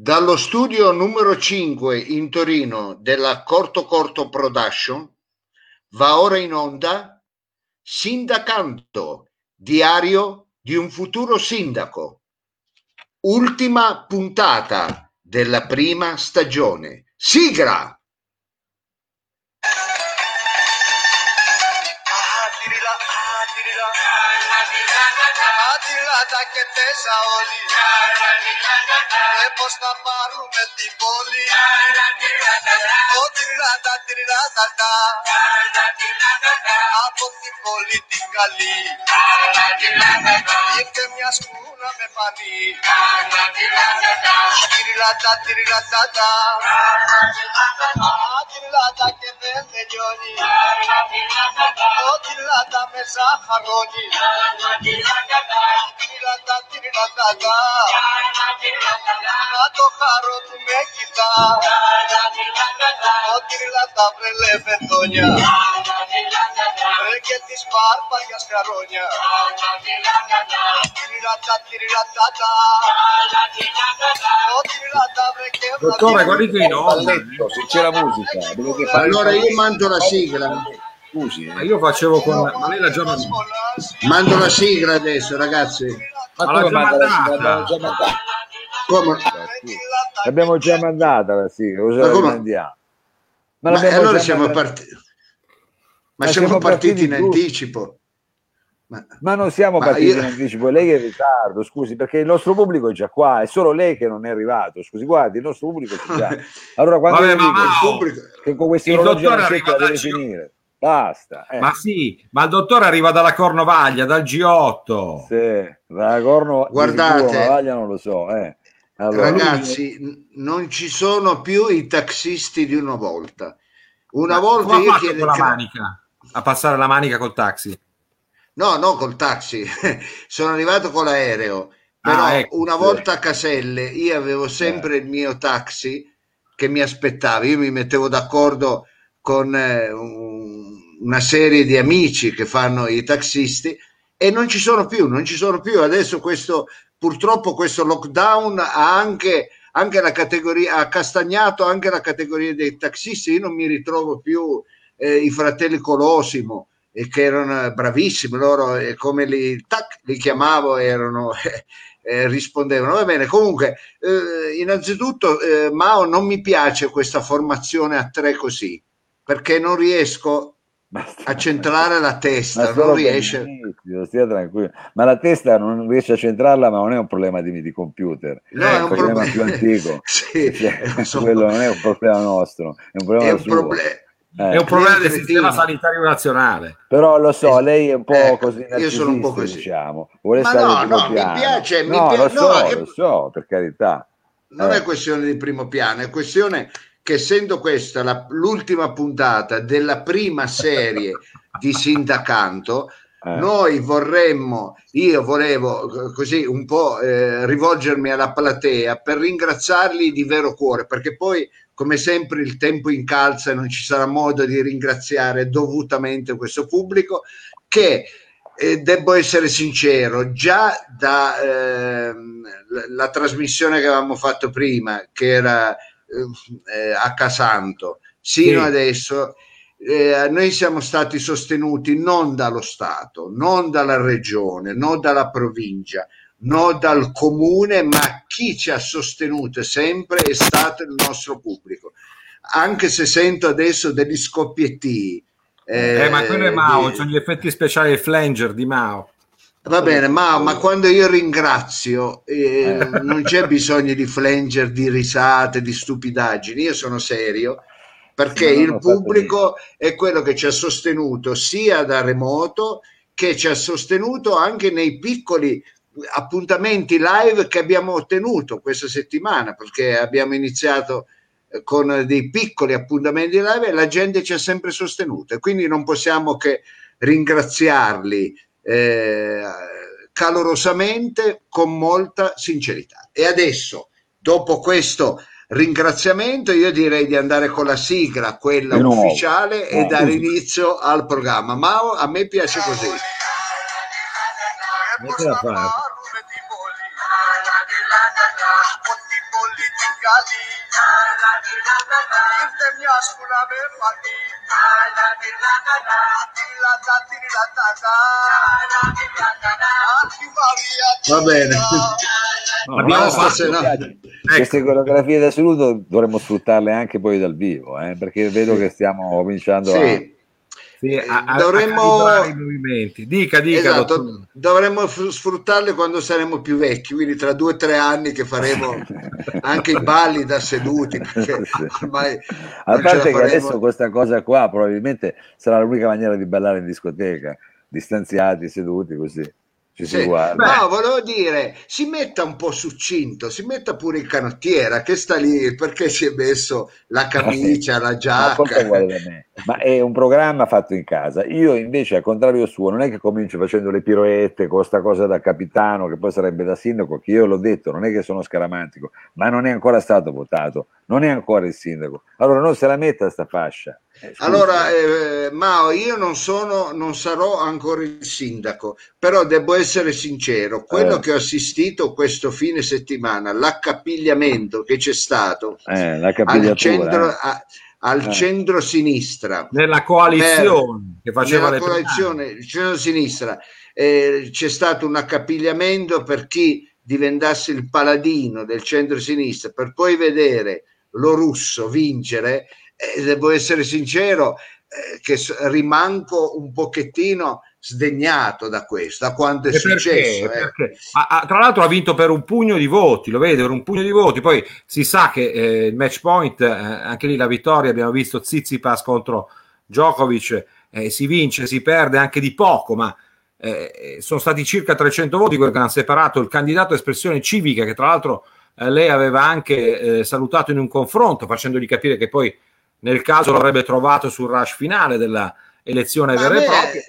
Dallo studio numero 5 in Torino della Corto Corto Production va ora in onda Sindacanto, diario di un futuro sindaco. Ultima puntata della prima stagione. Sigla! Ατιλάτα και τέσα όλοι. Και πως θα πάρουμε την πόλη. Ο τυρλάτα τυρλάτα Από την πόλη την καλή Ήρθε μια σκούνα με πανί. Τυρλάτα τυρλάτα Τυρλάτα και δεν τελειώνει. Ο τυρλάτα με ζάχαρόνι Τυρλάτα τυρλάτα Να το χαρό του με κοιτά Ο τυρλάτα βρελέ βεθόνια Βρε και της πάρπαγιας χαρόνια Τυρλάτα τυρλάτα Ο τυρλάτα βρε και Dottore, guardi che in onda. Balletto, se c'è la musica, dovete fare Allora io mando la sigla. scusi, Ma eh. io facevo con... Ma lei l'ha già mandata. Mando la sigla adesso, ragazzi. Ma Ma come già manda la mandata. sigla? L'abbiamo già mandata. Come? L'abbiamo già mandata la sigla, cosa Ma come? rimandiamo? Ma Ma allora siamo partiti. Ma, Ma siamo, siamo partiti in partiti giusto. anticipo. Ma, Ma non siamo Ma partiti io- in anticipo, lei è in ritardo, scusi, perché il nostro pubblico è già qua, è solo lei che non è arrivato. Scusi, guardi, il nostro pubblico c'è già. Allora, quando Vabbè, dico Mao, pubblico- che con questi il orologi secca dal deve finire, basta. Eh. Ma sì, ma il dottore arriva dalla Cornovaglia, dal G8. Sì, la corno Guardate. sicuro, ma Vaglia non lo so. Eh. Allora, Ragazzi, n- non ci sono più i taxisti di una volta. Una Ma volta io con la manica? A passare la manica col taxi. No, no, col taxi. Sono arrivato con l'aereo. Però Ah, ecco, una volta a Caselle io avevo sempre il mio taxi che mi aspettava. Io mi mettevo d'accordo con eh, un- una serie di amici che fanno i taxisti e non ci sono più, non ci sono più. Adesso questo, purtroppo questo lockdown ha anche, anche la categoria, ha castagnato anche la categoria dei taxisti. Io non mi ritrovo più eh, i fratelli Colosimo e che erano bravissimi loro e come li, tac, li chiamavo erano eh, eh, rispondevano va bene comunque eh, innanzitutto eh, Mao non mi piace questa formazione a tre così perché non riesco. A centrare la testa non riesce stia tranquillo. Ma la testa non riesce a centrarla, ma non è un problema di, di computer, No, è è un problema problema- più antico. Sì, Cioè, so. quello non è un problema nostro, è un problema è un suo. problema Eh, È un problema del sistema sanitario nazionale. Però lo so, lei è un po' Ecco, così io sono un po' così. diciamo. Vuole Ma stare no, no, mi piano. piace, mi no, pia- lo so, no, lo so, per carità. non Eh. è questione di primo piano, è questione che essendo questa la- l'ultima puntata della prima serie di Sindacanto, Eh. noi vorremmo, io volevo eh, così un po' eh, rivolgermi alla platea per ringraziarli di vero cuore, perché poi come sempre il tempo incalza e non ci sarà modo di ringraziare dovutamente questo pubblico che eh, devo essere sincero, già da ehm, la, la trasmissione che avevamo fatto prima, che era eh, a Casanto, sino Sì. adesso, eh, noi siamo stati sostenuti non dallo Stato, non dalla regione, non dalla provincia, non dal comune, ma chi ci ha sostenuto sempre è stato il nostro pubblico. Anche se sento adesso degli scoppietti. Eh, ma quello è Mao, di- sono gli effetti speciali flanger di Mao. Va bene, ma, ma quando io ringrazio eh, Eh. non c'è bisogno di flanger, di risate, di stupidaggini, io sono serio perché Sì, il pubblico è quello che ci ha sostenuto sia da remoto che ci ha sostenuto anche nei piccoli appuntamenti live che abbiamo ottenuto questa settimana perché abbiamo iniziato eh, con dei piccoli appuntamenti live e la gente ci ha sempre sostenuto. E quindi non possiamo che ringraziarli eh, calorosamente con molta sincerità. E adesso, dopo questo ringraziamento, io direi di andare con la sigla, quella no, ufficiale, no, e dare no. inizio al programma. Ma a me piace così. Non la fai. Va bene. No, abbiamo Basta, fatto- no. Queste coreografie da saluto dovremmo sfruttarle anche poi dal vivo, eh, perché vedo che stiamo cominciando Sì, Sì, a, a- Dovremmo- a i movimenti. Dica, dica, esatto, dovremmo sfruttarle quando saremo più vecchi, quindi tra due o tre anni che faremo anche i balli da seduti, ormai A parte che adesso questa cosa qua probabilmente sarà l'unica maniera di ballare in discoteca, distanziati, seduti così, Sì. guarda. No, volevo dire, si metta un po' succinto, si metta pure in canottiera, che sta lì, perché si è messo la camicia, la Ma giacca. me? Ma è un programma fatto in casa. Io invece, al contrario suo, non è che comincio facendo le piroette con sta cosa da capitano, che poi sarebbe da sindaco, che io l'ho detto, non è che sono scaramantico, ma non è ancora stato votato, non è ancora il sindaco. Allora non se la metta sta fascia. Eh. Allora, eh, Mao, io non sono, non sarò ancora il sindaco, però devo essere sincero, quello Eh. che ho assistito questo fine settimana, l'accapigliamento che c'è stato Eh, al centro, eh. a- al Eh. centro-sinistra, Nella coalizione che faceva nella coalizione il centro-sinistra, eh, c'è stato un accapigliamento per chi diventasse il paladino del centro-sinistra, per poi vedere lo russo vincere, eh, devo essere sincero, eh, che rimango un pochettino sdegnato da questo, da quanto è E perché? successo. eh. Perché? Ah, tra l'altro ha vinto per un pugno di voti, lo vede, per un pugno di voti. Poi si sa che eh, il match point, eh, anche lì la vittoria, abbiamo visto Tsitsipas contro Djokovic, eh, si vince, si perde anche di poco, ma eh, sono stati circa 300 voti quelli che hanno separato il candidato espressione civica, che tra l'altro lei aveva anche salutato in un confronto, facendogli capire che poi nel caso l'avrebbe trovato sul rush finale della elezione Ma vera e propria.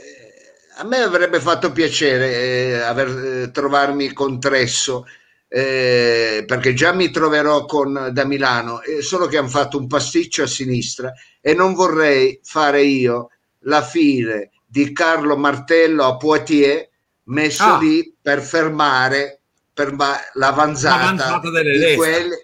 a me avrebbe fatto piacere eh, aver, eh, trovarmi con Tresso, eh, perché già mi troverò con, da Milano, eh, solo che hanno fatto un pasticcio a sinistra e non vorrei fare io la fine di Carlo Martello a Poitiers messo Ah. lì per fermare per ma- l'avanzata, L'avanzata delle di quelli,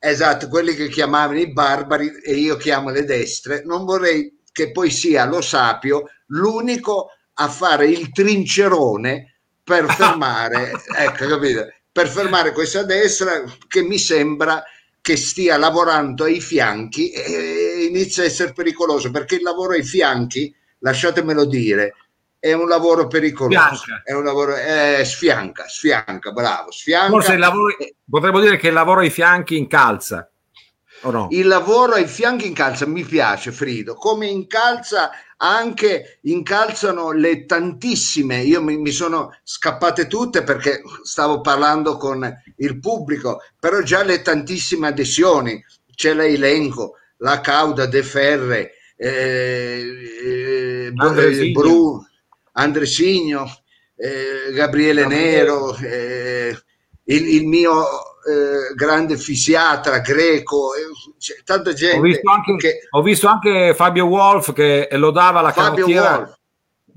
esatto, quelli che chiamavano i barbari e io chiamo le destre. Non vorrei che poi sia lo Sapio l'unico a fare il trincerone per fermare, ecco, capito? Per fermare questa destra che mi sembra che stia lavorando ai fianchi e inizia a essere pericoloso perché il lavoro ai fianchi, lasciatemelo dire, è un lavoro pericoloso. Sfianca. È un lavoro, eh, sfianca, sfianca, bravo, sfianca. Forse il lavoro, potremmo dire che il lavoro ai fianchi incalza, o no? Il lavoro ai fianchi incalza, mi piace Frido, come incalza anche, incalzano le tantissime, io mi, mi sono scappate tutte perché stavo parlando con il pubblico, però già le tantissime adesioni, c'è l'elenco, la Cauda De Ferre, eh, eh. Bru, Andresigno, eh, Gabriele. Nero, eh, il, il mio eh, grande fisiatra greco, eh, c'è tanta gente Ho visto, anche, che ho visto anche Fabio Wolf che lodava la Fabio canottiera, Wolf.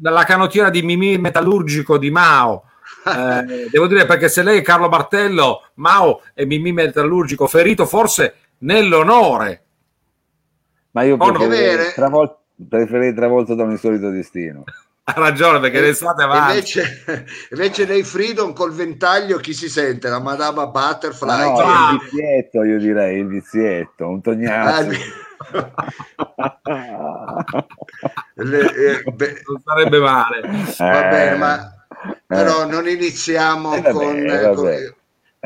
la canottiera di Mimì metallurgico di Mao. Eh, devo dire perché se lei è Carlo Martello, Mao è Mimì metallurgico, ferito forse nell'onore. Ma io preferirei, travol- preferirei travolto da un insolito destino. Ha ragione perché l'estate avanti. Invece, invece nei Freedom col ventaglio chi si sente? La Madama Butterfly. No? Ah. il vizietto, io direi, il vizietto, un Ah, tognazzo. le- eh, beh, Non sarebbe male. va Eh, bene, ma eh. però non iniziamo Eh, vabbè, con, vabbè. con- Eh,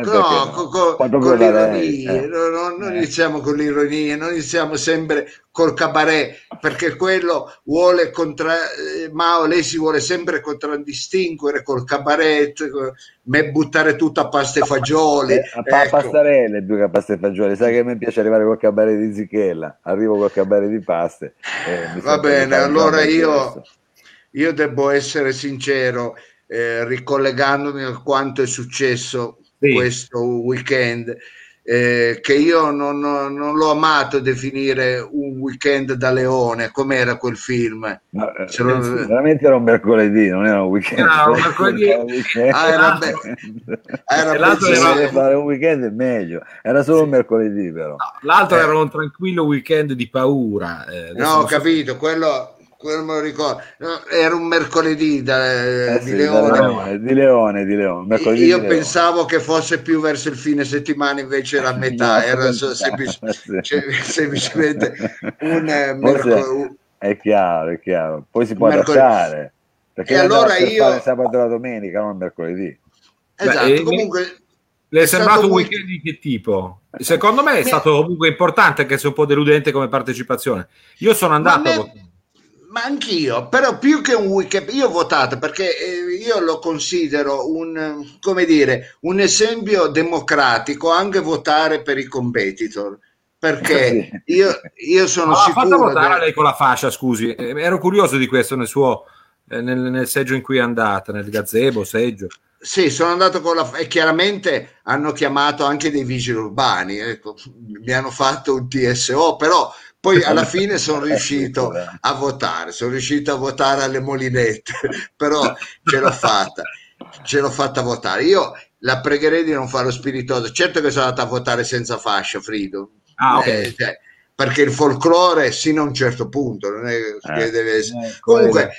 no, perché no? con, con- Quando con l'ironia, eh. no, no, non Eh. iniziamo con l'ironia, non iniziamo sempre col cabaret, perché quello vuole contra... eh, Mao, lei si vuole sempre contraddistinguere col cabaret, con- me buttare tutto a pasta e fagioli. Eh, a pa- ecco. pastarelle più che a pasta e fagioli. Sai che a me piace arrivare col cabaret di Zichella. Arrivo col cabaret di paste. Va bene, allora io, io devo essere sincero, eh, ricollegandomi a quanto è successo Sì. questo weekend. eh, che io non, non, non, l'ho amato definire un weekend da leone, com'era quel film? Ma, eh, lo... Veramente era un mercoledì, non era un weekend. Era un mercoledì. ah, era be... era l'altro era... fare un weekend è meglio, era solo sì. un mercoledì però. No, l'altro eh. era un tranquillo weekend di paura. Eh, no, ho capito, so... quello quello me lo ricordo. Era un mercoledì da, eh di, sì, Leone. Leone. di Leone. Di Leone. Io di pensavo Leone. che fosse più verso il fine settimana, invece era a metà, no, era cioè, semplicemente un eh, mercoledì. È chiaro, è chiaro. Poi si può mercoledì. adattare. Perché e allora io... sabato e la domenica, non mercoledì. Esatto, Beh, comunque... Le è, è sembrato un weekend di che tipo? Secondo me è stato comunque importante, anche se un po' deludente come partecipazione. Io sono andato ma anch'io, però più che un weekend, io ho votato perché eh, io lo considero un, come dire, un esempio democratico anche votare per i competitor. Perché io, io sono Ma sicuro. Ma votare del... lei con la fascia, scusi, eh, ero curioso di questo nel suo eh, nel, nel, seggio in cui è andata, nel gazebo, seggio. Sì, sono andato con la e chiaramente hanno chiamato anche dei vigili urbani, ecco, mi hanno fatto un TSO, però poi alla fine sono riuscito a votare, sono riuscito a votare alle molinette, però ce l'ho fatta, ce l'ho fatta votare. Io la pregherei di non fare lo spiritoso. Certo che sono andato a votare senza fascia, Frido. Ah, okay. eh, cioè, perché il folklore sino a un certo punto, non è che eh, deve essere. Eh, Comunque,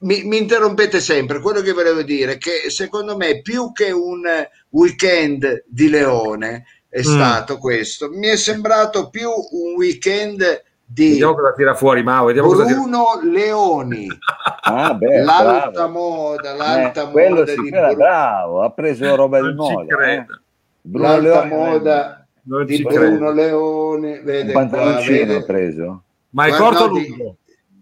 mi, mi, interrompete sempre. Quello che volevo dire è che secondo me, più che un weekend di Leone, è mm. stato questo. Mi è sembrato più un weekend di vediamo cosa tira fuori Mao, Bruno tira... Leoni ah, beh, l'alta bravo. moda l'alta eh, moda di Bruno bravo ha preso roba di moda eh. Bruno l'alta Leone, moda di Bruno Leone vede un pantaloncino ha preso ma è corto o lungo?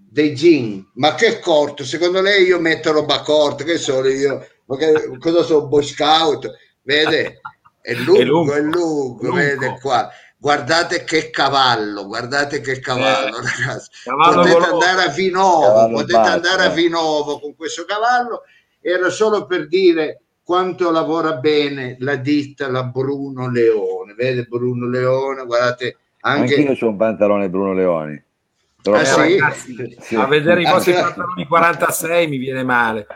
dei jean ma che corto secondo lei io metto roba corta che sono io ma che, cosa sono boy scout vede è lungo, è lungo, è lungo, lungo. vede qua. Guardate che cavallo, guardate che cavallo, eh, ragazzi. Cavallo potete voloso. andare a Vinovo, potete basso, andare a Vinovo con questo cavallo. Era solo per dire quanto lavora bene la ditta, la Bruno Leone. Vede Bruno Leone, guardate anche... Anch'io ho un pantalone Bruno Leoni. Ah, sì? Ragazzi, sì. A vedere i vostri pantaloni 46 mi viene male.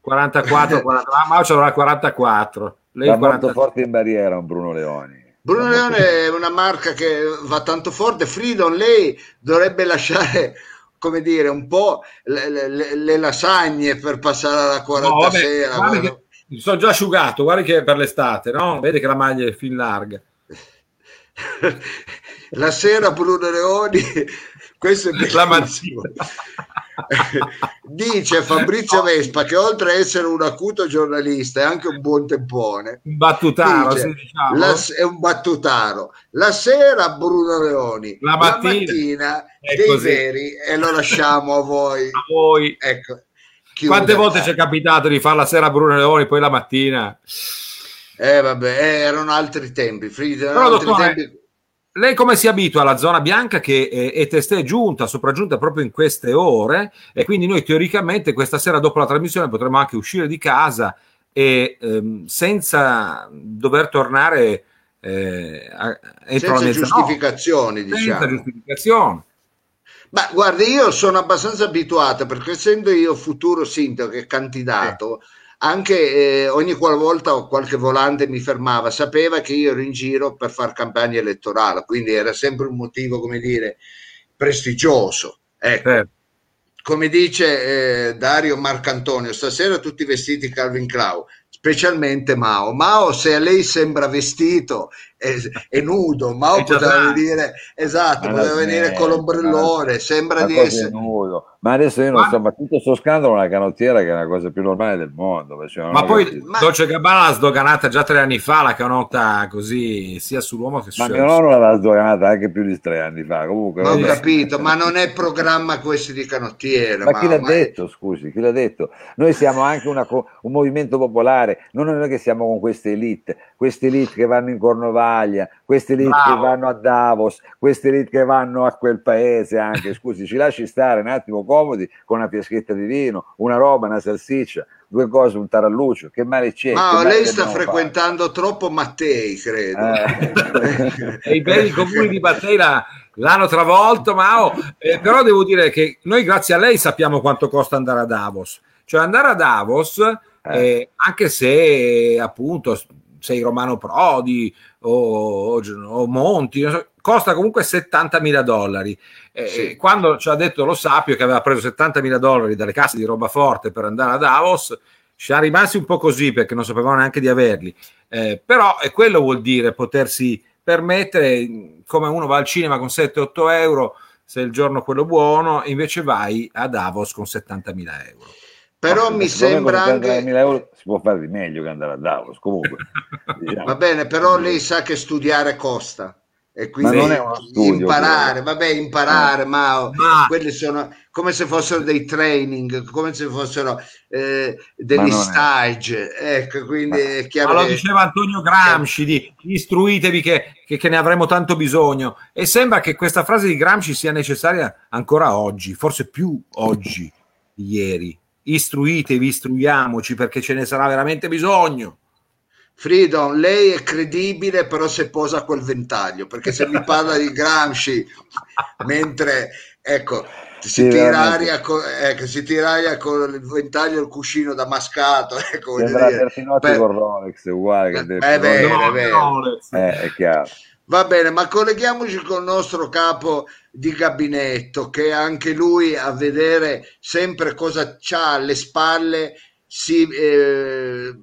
44, 40, ah, ma c'era 44. Lei va 40... molto forte in barriera un Bruno Leoni. Bruno Leone è una marca che va tanto forte. Freedom, lei dovrebbe lasciare come dire un po' le, le, le lasagne per passare alla 46. No, vabbè, che, sono già asciugato, guarda che è per l'estate, no? Vedi che la maglia è fin larga. la sera Bruno Leoni, questo è la mattina. Dice Fabrizio Vespa che oltre ad essere un acuto giornalista è anche un buon tempone. Un battutaro, Dice, diciamo. la, è un battutaro. La sera Bruno Leoni, la mattina, la mattina dei così. veri e lo lasciamo a voi. A voi. Ecco, Quante volte ci è capitato di fare la sera Bruno Leoni, poi la mattina? Eh vabbè, eh, erano altri tempi. Frida, Però, altri dottore, tempi lei come si abitua alla zona bianca che è, è testè giunta, sopraggiunta proprio in queste ore? E quindi noi teoricamente questa sera dopo la trasmissione potremo anche uscire di casa e ehm, senza dover tornare eh, a, entro senza giustificazioni diciamo. senza giustificazioni. Ma guardi io sono abbastanza abituato perché essendo io futuro sindaco e candidato eh anche eh, ogni qualvolta qualche volante mi fermava, sapeva che io ero in giro per fare campagna elettorale, quindi era sempre un motivo, come dire, prestigioso. Ecco. Eh. Come dice eh, Dario Marcantonio, stasera tutti vestiti Calvin Clau, specialmente Mao. Mao, se a lei sembra vestito è, è nudo, Mao poteva venire, esatto, poteva venire con l'ombrellone, sembra di essere nudo ma adesso io non ma... so, ma tutto sto scandalo una canottiera che è una cosa più normale del mondo. Ma poi ma... Dolce Gabbana l'ha sdoganata già tre anni fa la canota così, sia sull'uomo che su Ma mio nonno l'aveva sdoganata anche più di tre anni fa. Comunque, ho capito, ma non è programma questo di canottiere. Ma, ma chi l'ha ma... detto, scusi, chi l'ha detto? Noi siamo anche una, un movimento popolare, non è che siamo con queste elite, queste elite che vanno in Cornovaglia Italia, queste elite Bravo. che vanno a Davos, queste elite che vanno a quel paese anche, scusi, ci lasci stare un attimo comodi con una piaschetta di vino, una roba, una salsiccia, due cose, un taralluccio, che male c'è? Ma male lei sta frequentando troppo Mattei, credo. fare? e i belli comuni di Mattei la- l'hanno travolto, ma oh, eh, però devo dire che noi grazie a lei sappiamo quanto costa andare a Davos. Cioè andare a Davos, eh, anche se appunto sei Romano Prodi o, o- Monti, so, costa comunque 70 mila dollari. Eh, Sì. Quando ci ha detto lo Sapio che aveva preso 70 mila dollari dalle casse di roba forte per andare a Davos, ci siamo rimasti un po' così perché non sapevamo neanche di averli. Eh, però e quello vuol dire potersi permettere, come uno va al cinema con 7-8 euro, se il giorno quello buono, invece vai a Davos con 70.000 euro. Però Ma mi sembra anche... 30.000 euro si può fare di meglio che andare a Davos, comunque. diciamo. Va bene, però lei sa che studiare costa. E quindi non è uno studio, imparare, quello. vabbè, imparare, ma, Ma- quelli sono come se fossero dei training, come se fossero eh, degli Ma è. stage. Ecco, quindi è chiaro Ma lo che- diceva Antonio Gramsci di istruitevi che, che- che ne avremo tanto bisogno e sembra che questa frase di Gramsci sia necessaria ancora oggi, forse più oggi di ieri. Istruitevi, istruiamoci perché ce ne sarà veramente bisogno. Freedom, lei è credibile, però se posa quel ventaglio, perché se mi parla di Gramsci, mentre ecco, si Sì, tira aria con, ecco, si tira aria con il ventaglio e il cuscino damascato, ecco, voglio Sembra dire. Bertinotti Beh, con Rolex, uguale che Eh, vero, No, è vero. no. Eh, è chiaro. Va bene, ma colleghiamoci col nostro capo di gabinetto, che anche lui a vedere sempre cosa c'ha alle spalle si, eh,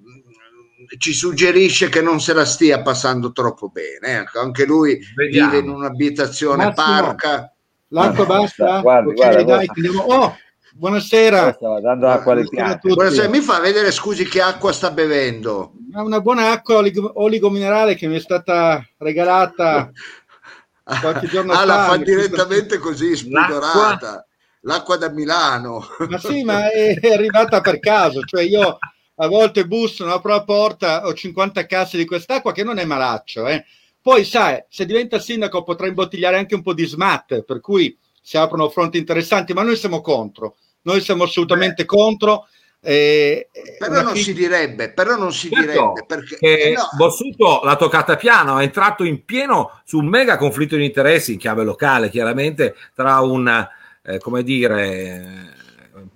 ci suggerisce che non se la stia passando troppo bene. Ecco, anche lui Vediamo. vive in un'abitazione Massimo. parca. No, basta? guarda, dai, guarda. andiamo- Oh, buonasera. Stava dando acqua alle Buonasera piante. mi fa vedere, scusi, che acqua sta bevendo? Una buona acqua olig- oligominerale che mi è stata regalata qualche giorno ah, la fa. fa direttamente così, spudorata. L'acqua? L'acqua da Milano. Ma sì, ma è arrivata per caso. Cioè io a volte busso, non apro la porta, ho 50 casse di quest'acqua che non è malaccio. Eh. Poi sai, se diventa sindaco potrà imbottigliare anche un po' di smat, per cui si aprono fronti interessanti, ma noi siamo contro. Noi siamo assolutamente contro. eh, Però non fi- si direbbe, però non si Certo, direbbe perché eh, no, Bossuto l'ha toccata piano, è entrato in pieno su un mega conflitto di interessi in chiave locale, chiaramente tra un, eh, come dire, eh,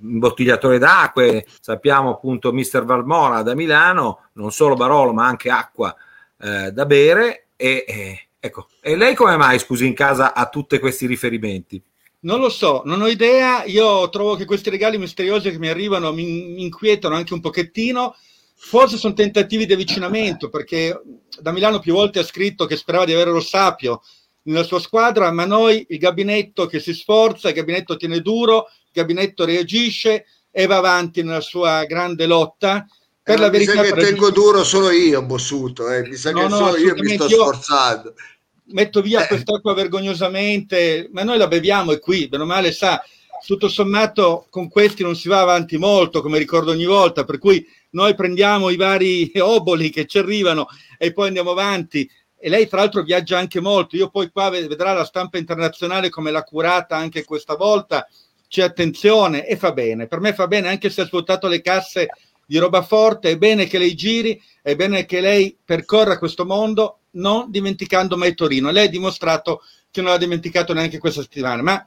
imbottigliatore d'acque, sappiamo appunto Mister Valmora da Milano, non solo Barolo ma anche acqua eh, da bere e, e- ecco, e lei come mai scusi in casa ha tutti questi riferimenti? Non lo so, non ho idea. Io trovo che questi regali misteriosi che mi arrivano mi, mi inquietano anche un pochettino. Forse sono tentativi di avvicinamento, perché da Milano più volte ha scritto che sperava di avere lo Sapio nella sua squadra, ma noi, il gabinetto che si sforza, il gabinetto tiene duro, il gabinetto reagisce e va avanti nella sua grande lotta. Per eh, la mi verità, sa che tengo duro solo io, Bossuto, eh, mi sa No, che no, solo io mi sto io- sforzando. Metto via Eh. quest'acqua vergognosamente, ma noi la beviamo e qui, bene o male, sa, tutto sommato con questi non si va avanti molto, come ricordo ogni volta, per cui noi prendiamo i vari oboli che ci arrivano e poi andiamo avanti. E lei tra l'altro viaggia anche molto, io poi qua ved- vedrà la stampa internazionale come l'ha curata anche questa volta, c'è attenzione e fa bene, per me fa bene anche se ha svuotato le casse di roba forte, è bene che lei giri, è bene che lei percorra questo mondo non dimenticando mai Torino. Lei ha dimostrato che non l'ha dimenticato neanche questa settimana. Ma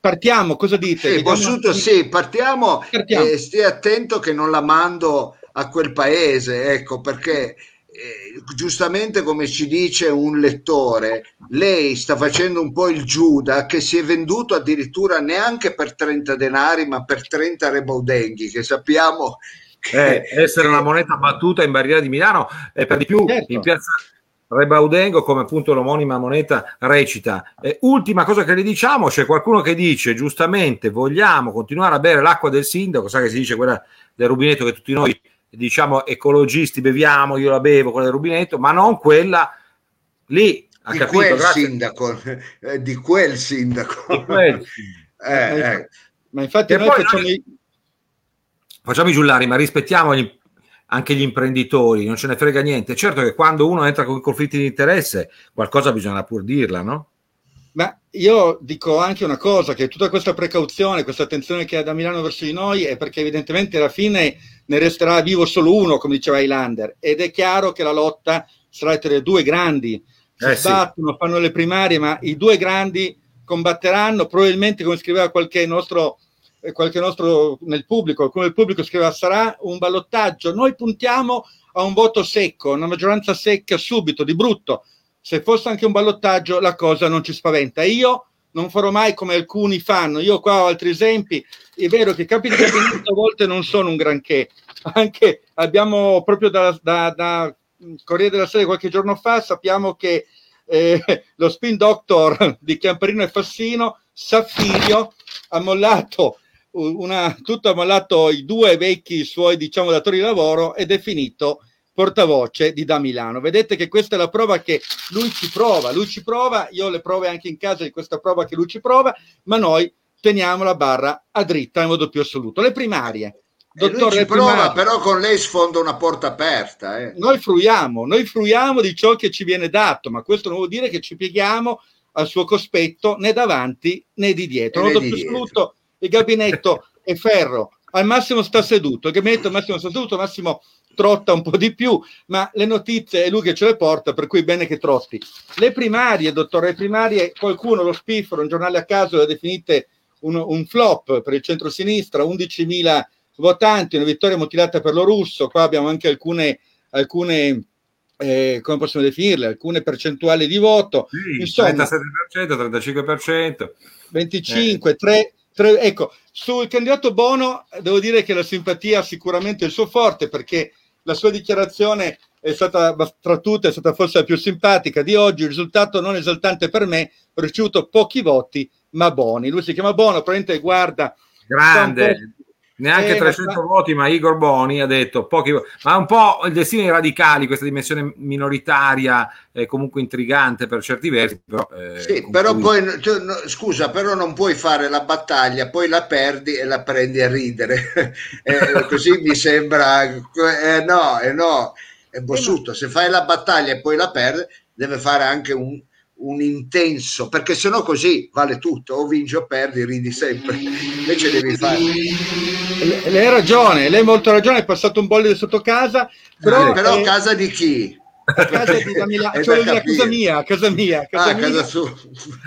partiamo, cosa dite? Sì, Bossuto, sì, partiamo Partiamo. e stia attento che non la mando a quel paese, ecco, perché eh, giustamente come ci dice un lettore, lei sta facendo un po' il Giuda che si è venduto addirittura neanche per 30 denari, ma per 30 rebaudenghi, che sappiamo che Eh, essere una moneta battuta in barriera di Milano e per di più Certo. in piazza Rebaudengo come appunto l'omonima moneta recita Eh, ultima cosa che le diciamo c'è qualcuno che dice giustamente vogliamo continuare a bere l'acqua del sindaco sa che si dice quella del rubinetto che tutti noi diciamo ecologisti beviamo io la bevo quella del rubinetto ma non quella lì ha di capito quel grazie sindaco, eh, di quel sindaco. Di quel. Eh, eh. Ma infatti E noi poi facciamo noi- i- facciamo i giullari ma rispettiamo gli- anche gli imprenditori, non ce ne frega niente. Certo che quando uno entra con conflitti di interesse, qualcosa bisogna pur dirla, no? Ma io dico anche una cosa, che tutta questa precauzione, questa attenzione che ha da Milano verso di noi è perché evidentemente alla fine ne resterà vivo solo uno, come diceva Highlander, ed è chiaro che la lotta sarà tra i due grandi. Si Eh sì. sbattono, fanno le primarie, ma i due grandi combatteranno, probabilmente come scriveva qualche nostro, qualche nostro nel pubblico, qualcuno del pubblico scriveva sarà un ballottaggio. Noi puntiamo a un voto secco, una maggioranza secca subito, di brutto. Se fosse anche un ballottaggio la cosa non ci spaventa. Io non farò mai come alcuni fanno. Io qua ho altri esempi. È vero che capi di gabinetto a volte non sono un granché. Anche abbiamo proprio da, da, da Corriere della Sera qualche giorno fa sappiamo che eh, lo spin doctor di Chiamparino e Fassino, Saffirio, ha mollato una, tutto ha mollato i due vecchi suoi diciamo datori di lavoro ed è finito portavoce di Da Milano. Vedete che questa è la prova che lui ci prova, lui ci prova, io le prove anche in casa di questa prova che lui ci prova, ma noi teniamo la barra a dritta in modo più assoluto. Le primarie. Dottore, ci le prova, primarie. però con lei sfonda una porta aperta. eh. Noi fruiamo, noi fruiamo di ciò che ci viene dato, ma questo non vuol dire che ci pieghiamo al suo cospetto né davanti né di dietro. In modo più dietro. assoluto, il gabinetto è ferro, al massimo sta seduto, il gabinetto al massimo sta seduto, al massimo trotta un po' di più, ma le notizie è lui che ce le porta, per cui bene che trotti. Le primarie, dottore, le primarie, qualcuno, lo spiffero, un giornale a caso le ha definite un, un flop per il centro-sinistra, 11.000 votanti, una vittoria mutilata per lo russo, qua abbiamo anche alcune, alcune eh, come possiamo definirle, alcune percentuali di voto, Sì, Insomma. 37%, 35%. 25, 3, 3, ecco, sul candidato Bono eh, devo dire che la simpatia sicuramente è il suo forte perché la sua dichiarazione è stata tra tutte è stata forse la più simpatica di oggi, il risultato non esaltante per me, ho ricevuto pochi voti ma buoni. Lui si chiama Bono, probabilmente guarda Grande. Neanche Eh, 300 ma- voti, ma Igor Boni ha detto pochi Ma un po' il destino dei radicali, questa dimensione minoritaria, eh, comunque intrigante per certi versi. Però, eh, Sì, però cui- poi, tu- no, scusa, però non puoi fare la battaglia, poi la perdi e la prendi a ridere. Eh, così mi sembra, eh, no, eh, no, è bossuto. Se fai la battaglia e poi la perdi, deve fare anche un, un intenso, perché sennò così vale tutto, o vinci o perdi, ridi sempre. Invece devi fare... Le- Lei ha ragione, lei ha molto ragione, è passato un bollo sotto casa, però, Eh, però eh, casa di chi? a casa di da Milano, È cioè da a capire. casa mia, a casa mia, a casa Ah, mia, casa sua.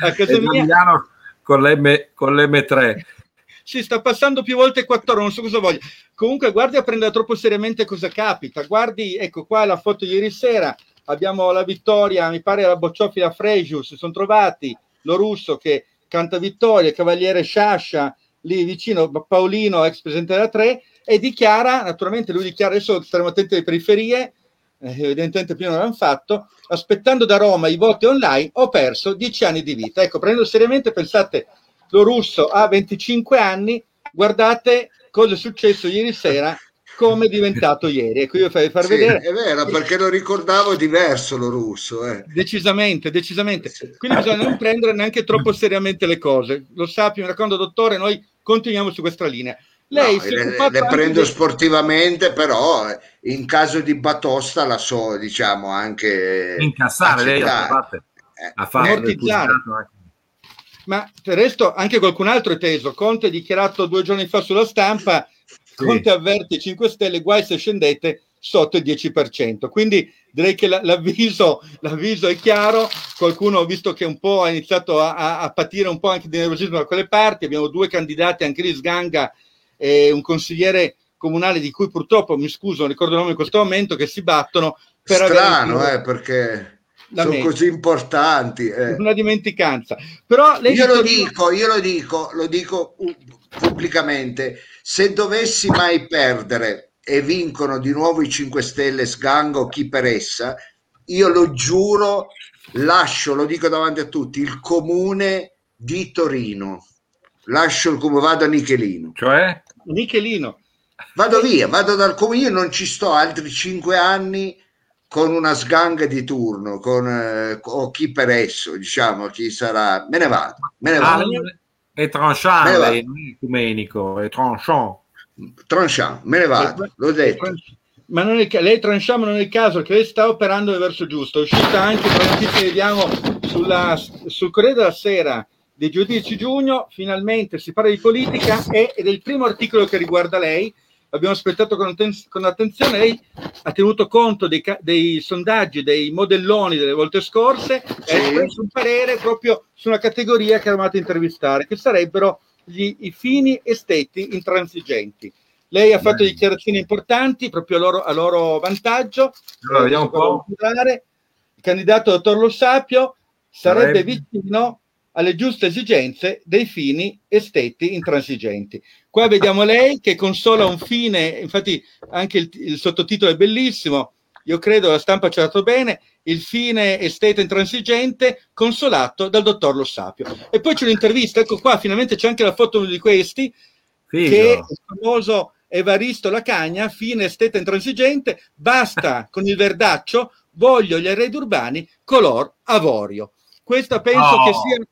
a casa mia. Milano con l'M, con l'M3. si sta passando più volte 4 non so cosa voglia. Comunque, guardi a prendere troppo seriamente cosa capita. Guardi, ecco qua la foto di ieri sera. Abbiamo la vittoria, mi pare la Bocciofila Frejus, si sono trovati lo russo che canta vittoria, cavaliere Sciascia lì vicino, Paolino, ex presidente della 3, e dichiara, naturalmente lui dichiara, adesso staremo attenti alle periferie, eh, evidentemente prima non l'hanno fatto, aspettando da Roma i voti online ho perso 10 anni di vita. Ecco, prendendo seriamente, pensate, lo russo ha 25 anni, guardate cosa è successo ieri sera, come è diventato ieri. Ecco, io farei far Sì, vedere è vero, perché lo ricordavo diverso lo russo. Eh. decisamente, decisamente. Quindi bisogna non prendere neanche troppo seriamente le cose. Lo sappia, mi raccomando, dottore, noi continuiamo su questa linea. Lei No, le, le prendo dei- sportivamente, però eh, in caso di batosta la so, diciamo, anche Incassare, lei ha fatto, Eh, ha fatto anche- Ma del resto anche qualcun altro è teso. Conte ha dichiarato due giorni fa sulla stampa, Conte avverte i 5 Stelle, guai se scendete sotto il 10%. Quindi direi che la- l'avviso, l'avviso è chiaro. Qualcuno visto che un po' ha iniziato a, a- patire un po' anche di nervosismo da quelle parti. Abbiamo due candidati, anche lì Sganga e un consigliere comunale di cui purtroppo, mi scuso, non ricordo il nome in questo momento, che si battono per Strano, avere eh, perché sono mente. così importanti. eh. una dimenticanza. Però Io lo dico, io lo dico, lo dico pubblicamente, se dovessi mai perdere e vincono di nuovo i 5 Stelle, Sganga o chi per essa, io lo giuro, lascio, lo dico davanti a tutti, il comune di Torino. Lascio il comune, vado a Nichelino. Cioè? Michelino. Vado via, vado dal comune, io non ci sto altri 5 anni con una sganga di turno, con, eh, o chi per esso, diciamo, chi sarà, me ne vado, me ne Ah, vado. lei è tranchant, lei non è ecumenico, è tranchant. Tranchant, me ne vado, l'ho detto. ma non è, lei tranchama non è il caso che lei sta operando nel verso giusto. È uscita anche notizie che vediamo sulla, sul Corriere della Sera di giudici giugno, finalmente si parla di politica e, ed è il primo articolo che riguarda lei. Abbiamo aspettato con, con attenzione, lei ha tenuto conto dei, dei, sondaggi, dei modelloni delle volte scorse sì. e ha espresso un parere proprio su una categoria che eravamo a intervistare, che sarebbero gli, i fini esteti intransigenti. Lei ha fatto dichiarazioni importanti proprio a loro, a loro vantaggio. Allora, vediamo un po'. Il candidato dottor Lo Sapio sarebbe vicino alle giuste esigenze dei fini esteti intransigenti. Qua vediamo lei che consola un fine, infatti anche il, il sottotitolo è bellissimo, io credo la stampa ci ha dato bene, il fine esteta intransigente consolato dal dottor Lo Sapio. E poi c'è un'intervista, ecco qua, finalmente c'è anche la foto di questi, Figo. che è il famoso Evaristo Lacagna, fine esteta intransigente, basta con il verdaccio, voglio gli arredi urbani color avorio. Questa penso oh. che sia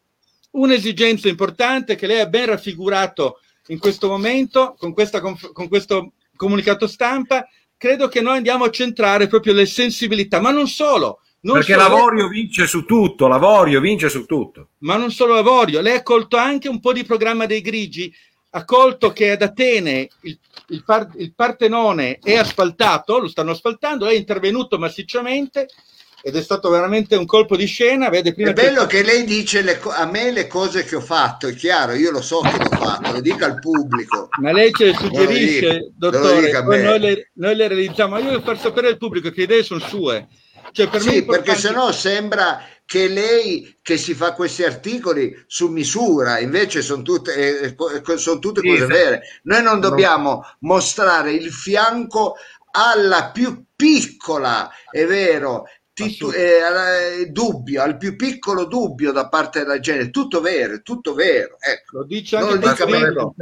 un'esigenza importante che lei ha ben raffigurato in questo momento con, questa, con questo comunicato stampa. Credo che noi andiamo a centrare proprio le sensibilità, ma non solo. Non Perché solo Lavorio lei... vince su tutto, Lavorio vince su tutto. Ma non solo Lavorio, lei ha colto anche un po' di programma dei grigi, ha colto che ad Atene il, il, par, il Partenone è asfaltato, lo stanno asfaltando, è intervenuto massicciamente ed è stato veramente un colpo di scena. Vede, prima è bello che... che lei dice le, a me le cose che ho fatto, è chiaro, io lo so che l'ho fatto, lo dica al pubblico. Ma lei ce le suggerisce, dottore, noi le, noi le, realizziamo, ma io devo far sapere al pubblico che le idee sono sue. Cioè, per sì, perché sennò sembra che lei che si fa questi articoli su misura, invece sono tutte, eh, eh sono tutte sì, cose vere. Noi non dobbiamo mostrare il fianco alla più piccola, è vero, titu- eh, eh, dubbio, al più piccolo dubbio da parte della gente, tutto vero, tutto vero. Ecco. Lo dice anche questo libro.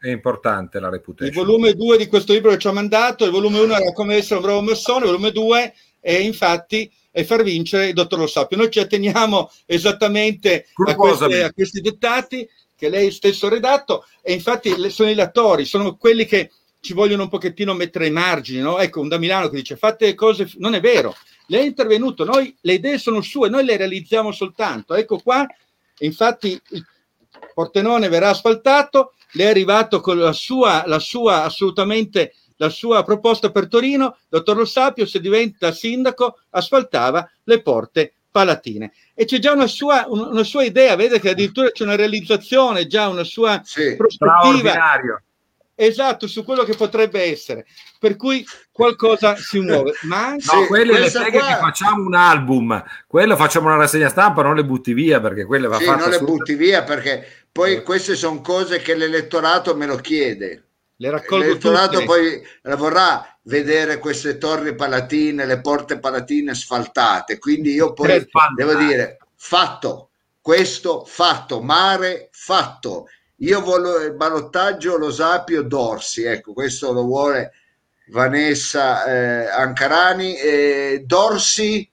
È importante la reputation. Il volume 2 di questo libro che ci ha mandato, il volume 1 era come essere un bravo massone, il volume 2 è infatti e far vincere il dottor Lo Sapio. Noi ci atteniamo esattamente a, queste, a, questi dettati che lei stesso ha redatto e infatti sono i lettori, sono quelli che ci vogliono un pochettino mettere i margini, no? Ecco, un da Milano che dice fate cose, non è vero, lei è intervenuto, noi le idee sono sue, noi le realizziamo soltanto. Ecco qua, infatti il Portenone verrà asfaltato, lei è arrivato con la sua, la sua assolutamente la sua proposta per Torino, dottor Lo Sapio, se diventa sindaco, asfaltava le porte palatine. E c'è già una sua, una sua idea, vede che addirittura c'è una realizzazione, già una sua sì, prospettiva. Esatto, su quello che potrebbe essere. Per cui qualcosa si muove. Ma anche... No, quelle le teghe qua... che facciamo un album, quello facciamo una rassegna stampa, non le butti via perché quelle va sì, fatta non le butti via perché poi queste sono cose che l'elettorato me lo chiede le raccolgo L'elettorato tutte. poi vorrà vedere queste torri palatine, le porte palatine asfaltate, quindi io poi devo dire fatto, questo fatto, mare fatto. Io voglio il ballottaggio lo sapio Dorsi, ecco, questo lo vuole Vanessa eh, Ancarani e Dorsi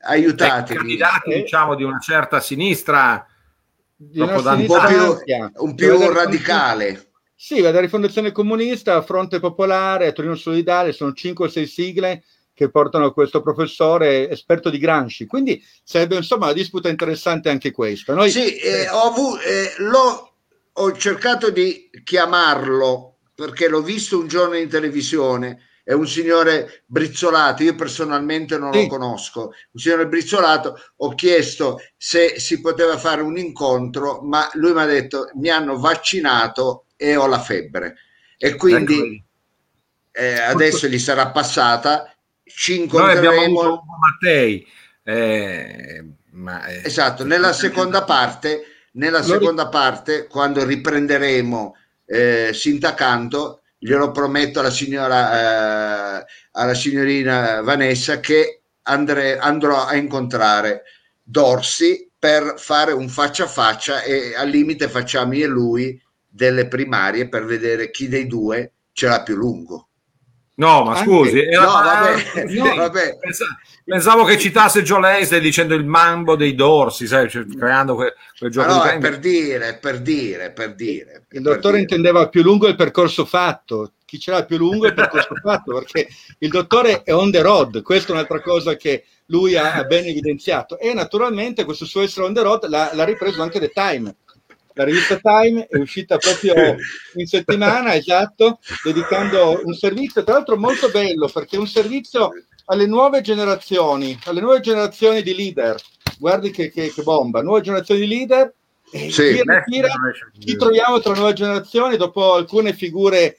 aiutatemi. Candidati, eh. diciamo, di una certa sinistra, di una sinistra un po' più, un più radicale. Sì, la rifondazione comunista, Fronte Popolare, Torino Solidale, sono 5 o 6 sigle che portano questo professore esperto di Gramsci. Quindi sarebbe insomma una disputa interessante anche questa. Noi... Sì, eh, ho, avuto, eh, ho cercato di chiamarlo perché l'ho visto un giorno in televisione. È un signore brizzolato, io personalmente non sì. lo conosco, un signore brizzolato. Ho chiesto se si poteva fare un incontro, ma lui mi ha detto mi hanno vaccinato e ho la febbre e quindi eh, adesso gli sarà passata ci incontreremo Mattei eh, ma, eh, esatto nella seconda parte nella seconda parte quando riprenderemo eh, Sintacanto glielo prometto alla signora eh, alla signorina Vanessa che andre, andrò a incontrare Dorsi per fare un faccia a faccia e al limite facciamo io e lui delle primarie per vedere chi dei due ce l'ha più lungo. No, ma scusi, era... no, vabbè, no, vabbè. Pensavo, che citasse Joe Leslie dicendo il mambo dei dorsi, sai, cioè, creando quel, quel gioco no, di per dire, per dire, per dire. Il dottore dire. intendeva più lungo il percorso fatto, chi ce l'ha più lungo è il percorso fatto, perché il dottore è on the road, questa è un'altra cosa che lui ha, ha ben evidenziato. E naturalmente questo suo essere on the road l'ha, l'ha ripreso anche The Time. La rivista Time è uscita proprio in settimana, esatto, dedicando un servizio, tra l'altro molto bello, perché è un servizio alle nuove generazioni, alle nuove generazioni di leader. Guardi che, che, che bomba, nuove generazioni di leader. E Sì. tira, tira, chi troviamo tra nuove generazioni, dopo alcune figure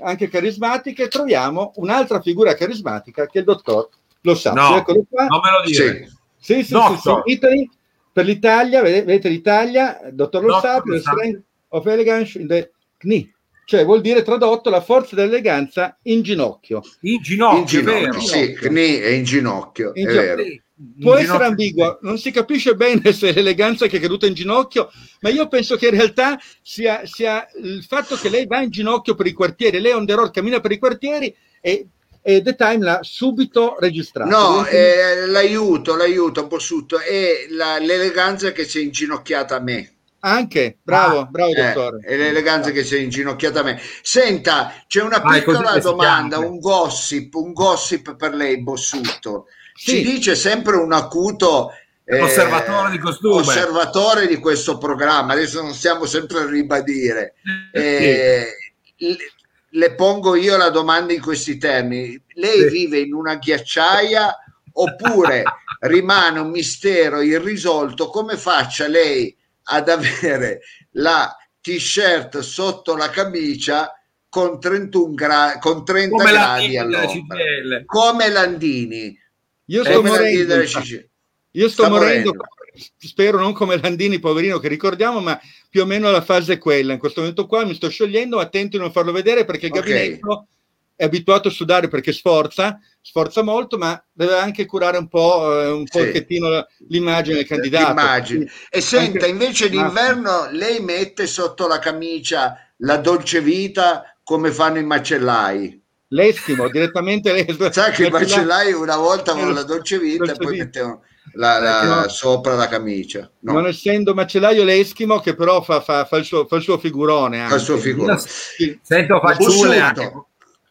anche carismatiche, troviamo un'altra figura carismatica che il dottor Lo Sapio. No, Eccolo qua. non me lo dire. Sì. Sì, sì, sì, sì. Italy, per l'Italia, vede- vedete l'Italia, dottor Lo Doctor Sapio, the strength of elegance in the knee. Cioè vuol dire tradotto la forza dell'eleganza in ginocchio. In ginocchio, in ginocchio, vero? sì, Knie è in ginocchio, In è ginocchio. vero. Sì, in Può essere ambiguo, non si capisce bene se è l'eleganza che è caduta in ginocchio, ma io penso che in realtà sia, sia il fatto che lei va in ginocchio per i quartieri, lei on the road cammina per i quartieri e, e The Time l'ha subito registrato. No, eh, l'aiuto, l'aiuto, Bossuto, è la- l'eleganza che si è inginocchiata a me. Anche, bravo, Ah, bravo Eh, dottore. è l'eleganza che si è inginocchiata a me. Senta, c'è una Ah, è così piccola domanda, un gossip, un gossip per lei, Bossuto. Ci Sì. dice sempre un acuto eh, Osservatore di costume. osservatore di questo programma. Adesso non stiamo sempre a ribadire. Eh, le, le pongo io la domanda in questi termini. Lei Sì. vive in una ghiacciaia oppure rimane un mistero irrisolto come faccia lei ad avere la t-shirt sotto la camicia con 31 gradi con 30 Come gradi all'ombra come Landini Io sto come morendo. Io sto Sta morendo, morendo. Spero non come Landini, poverino, che ricordiamo, ma più o meno la fase è quella. In questo momento qua mi sto sciogliendo, attento a non farlo vedere perché il gabinetto è abituato a sudare perché sforza, sforza molto, ma deve anche curare un po', eh, un Sì. pochettino l'immagine del candidato. Immagini. E senta, Anche- invece d'inverno lei mette sotto la camicia la dolce vita come fanno i macellai. L'Eskimo, direttamente l'Eskimo. Sai che i macellai una volta Eh, la dolce vita dolce e poi vita. mettevano la, la- No. sopra la camicia. No, Non essendo macellaio l'Eskimo, che però fa, fa- fa il, suo, fa il suo figurone. fa Anche. il suo figura. Sì. Sento fanciulle.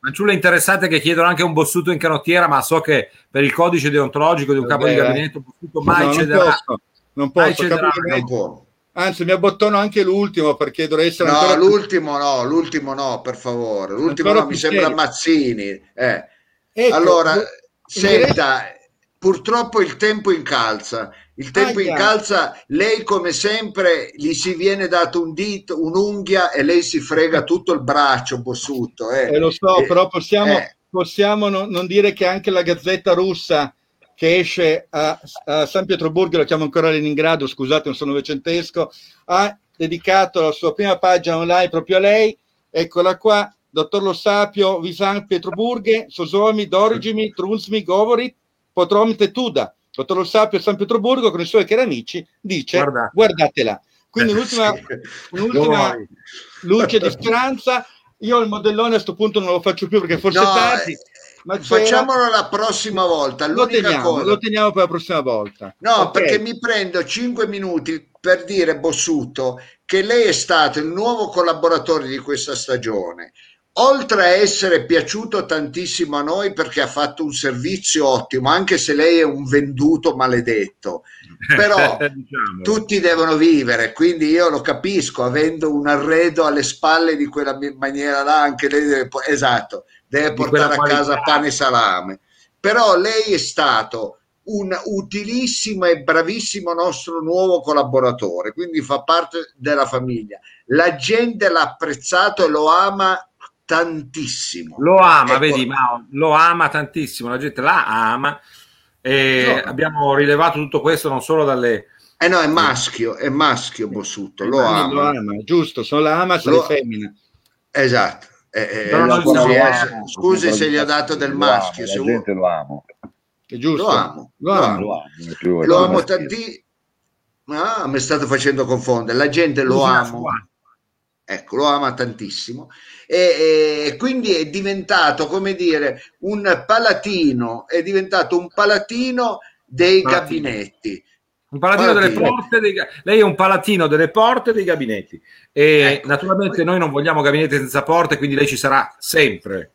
Fanciulle interessate che chiedono anche un bossuto in canottiera, ma so che per il codice deontologico di un capo di Vabbè, gabinetto bossuto mai No, non cederà. posso, non Mai posso, cederà, capo di Non può. Anzi, mi abbottono anche l'ultimo perché dovrei essere No, più- l'ultimo no, l'ultimo no, per favore. L'ultimo no, mi sembra. Mazzini. Eh. Ecco, allora, senta, purtroppo il tempo incalza. Il tempo Aia. incalza, lei come sempre gli si viene dato un dito, un'unghia e lei si frega tutto il braccio, Bossuto. Eh. Eh, lo so, Eh, però possiamo, eh. possiamo non, non dire che anche la gazzetta russa che esce a, a San Pietroburgo, la chiamo ancora Leningrado, scusate, non sono novecentesco, ha dedicato la sua prima pagina online proprio a lei. Eccola qua, dottor Lo Sapio, di San Pietroburgo, Sosomi, Dorigimi, Trunzmi, Govorit, Potromite Tuda. Dottor Lo Sapio, San Pietroburgo, con i suoi cari amici, dice Guardate. guardatela. Quindi un'ultima, Sì. un'ultima Voi. luce di speranza. Io il modellone a questo punto non lo faccio più perché forse No, è tardi. eh, Ma c'era- Facciamolo la prossima volta. lo teniamo, cosa. lo teniamo per la prossima volta. No, Ok. perché mi prendo 5 minuti per dire, Bossuto, che lei è stato il nuovo collaboratore di questa stagione. Oltre a essere piaciuto tantissimo a noi perché ha fatto un servizio ottimo, anche se lei è un venduto maledetto, però Diciamo. tutti devono vivere, quindi io lo capisco, avendo un arredo alle spalle di quella maniera là, anche lei deve, esatto, deve portare a casa pane e salame. Però lei è stato un utilissimo e bravissimo nostro nuovo collaboratore, quindi fa parte della famiglia. La gente l'ha apprezzato e lo ama tantissimo. Lo ama, Ecco. vedi, Mao, lo ama tantissimo, la gente la ama e No. abbiamo rilevato tutto questo non solo dalle... Eh no, è maschio, è maschio Bossutto, lo Quindi ama. lo ama, giusto, sono la ama se Lo- le femmine. Esatto. Eh, eh, Però non scusi, siamo- eh, se- scusi se gli ho dato del Lo maschio, amo, se la vuoi- gente lo amo. È giusto? Lo amo, Lo lo amo. amo. Lo amo, lo amo maschio. tanti. Ah, mi state facendo confondere. La gente lo amo, ecco, lo ama tantissimo. E, e quindi è diventato, come dire, un palatino, è diventato un palatino dei Palatino. gabinetti. Un paladino, delle porte, dei, lei è un palatino delle porte dei gabinetti. E ecco. naturalmente noi non vogliamo gabinetti senza porte, quindi lei ci sarà sempre.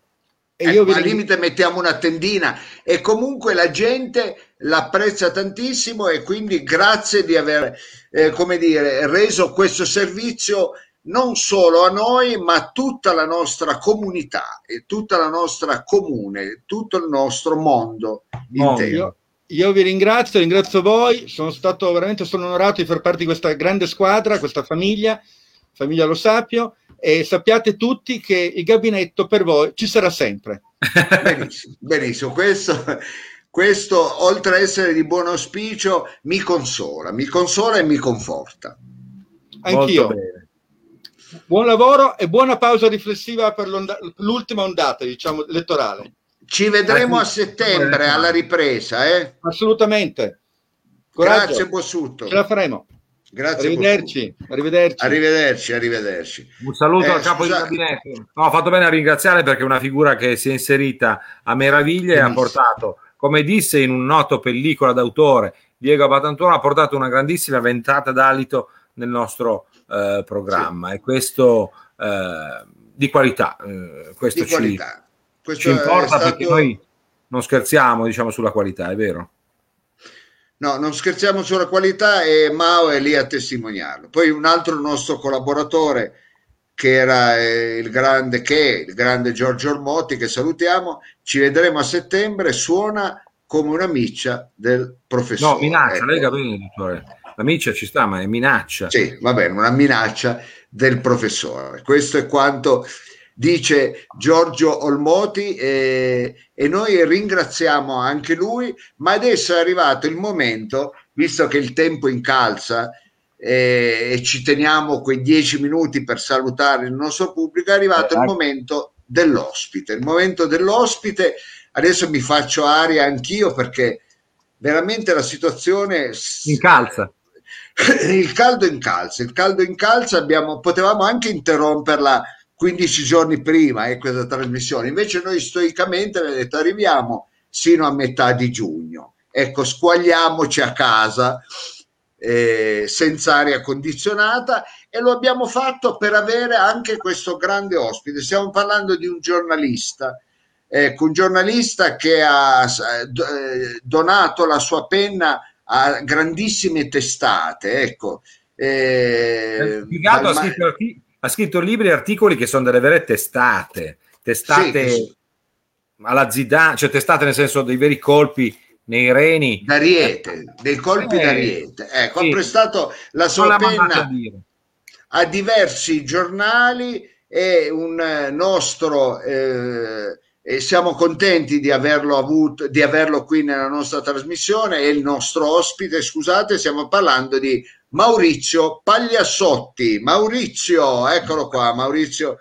E io ecco, al limite mettiamo una tendina e comunque la gente l'apprezza tantissimo e quindi grazie di aver eh, come dire, reso questo servizio non solo a noi ma a tutta la nostra comunità e tutta la nostra comune, tutto il nostro mondo, intero. Io, io vi ringrazio, ringrazio voi, sono stato veramente sono onorato di far parte di questa grande squadra, questa famiglia, famiglia Lo Sapio e sappiate tutti che il gabinetto per voi ci sarà sempre. benissimo, benissimo. Questo, questo, oltre ad essere di buon auspicio, mi consola, mi consola e mi conforta. Anch'io. Buon lavoro e buona pausa riflessiva per l'ultima ondata, diciamo, elettorale. Ci vedremo a settembre alla ripresa, eh? Assolutamente. Coraggio. Grazie, Bossuto. Ce la faremo. Grazie. Arrivederci. Arrivederci. Arrivederci, arrivederci. Un saluto eh, al capo scusa... di gabinetto. No, ho fatto bene a ringraziare perché è una figura che si è inserita a meraviglia e ha portato, come disse in un noto pellicola d'autore, Diego Batantuono, ha portato una grandissima ventata d'alito nel nostro eh, programma sì. e questo eh, di qualità. Eh, questo di ci, qualità. Questo ci importa stato... perché noi non scherziamo diciamo, sulla qualità, è vero. No, non scherziamo sulla qualità e Mao è lì a testimoniarlo. Poi un altro nostro collaboratore che era eh, il grande che il grande Giorgio Ormotti che salutiamo, ci vedremo a settembre, suona come una miccia del professore. No, minaccia, ecco. lei capisce, dottore. La miccia ci sta, ma è minaccia. Sì, va bene, una minaccia del professore. Questo è quanto dice Giorgio Olmoti e, e noi ringraziamo anche lui, ma adesso è arrivato il momento, visto che il tempo incalza, eh, e ci teniamo quei dieci minuti per salutare il nostro pubblico, è arrivato il momento dell'ospite. Il momento dell'ospite, adesso mi faccio aria anch'io perché veramente la situazione incalza. Il caldo incalza, il caldo incalza, abbiamo, potevamo anche interromperla 15 giorni prima è questa trasmissione. Invece noi stoicamente abbiamo detto arriviamo sino a metà di giugno. Ecco, squagliamoci a casa eh, senza aria condizionata e lo abbiamo fatto per avere anche questo grande ospite. Stiamo parlando di un giornalista, ecco, un giornalista che ha eh, donato la sua penna a grandissime testate. Ecco. Eh, Spiegato, ha scritto ha scritto libri e articoli che sono delle vere testate, testate sì, alla Zidane, cioè testate nel senso dei veri colpi nei reni. D'Ariete, dei colpi eh, d'Ariete. Ecco, sì. ha prestato la sua penna a, a, diversi giornali e un nostro... Eh, e siamo contenti di averlo avuto, di averlo qui nella nostra trasmissione e il nostro ospite, scusate, stiamo parlando di Maurizio Pagliassotti. Maurizio, eccolo qua, Maurizio.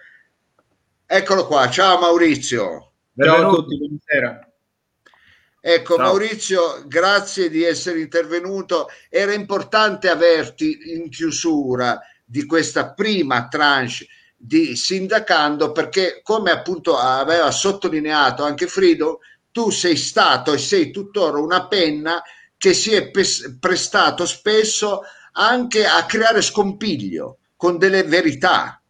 Eccolo qua, ciao Maurizio. Ciao a tutti, buonasera. Ecco, Ciao. Maurizio, grazie di essere intervenuto. Era importante averti in chiusura di questa prima tranche di Sindacando perché, come appunto aveva sottolineato anche Frido, tu sei stato e sei tuttora una penna che si è pes- prestato spesso anche a creare scompiglio con delle verità.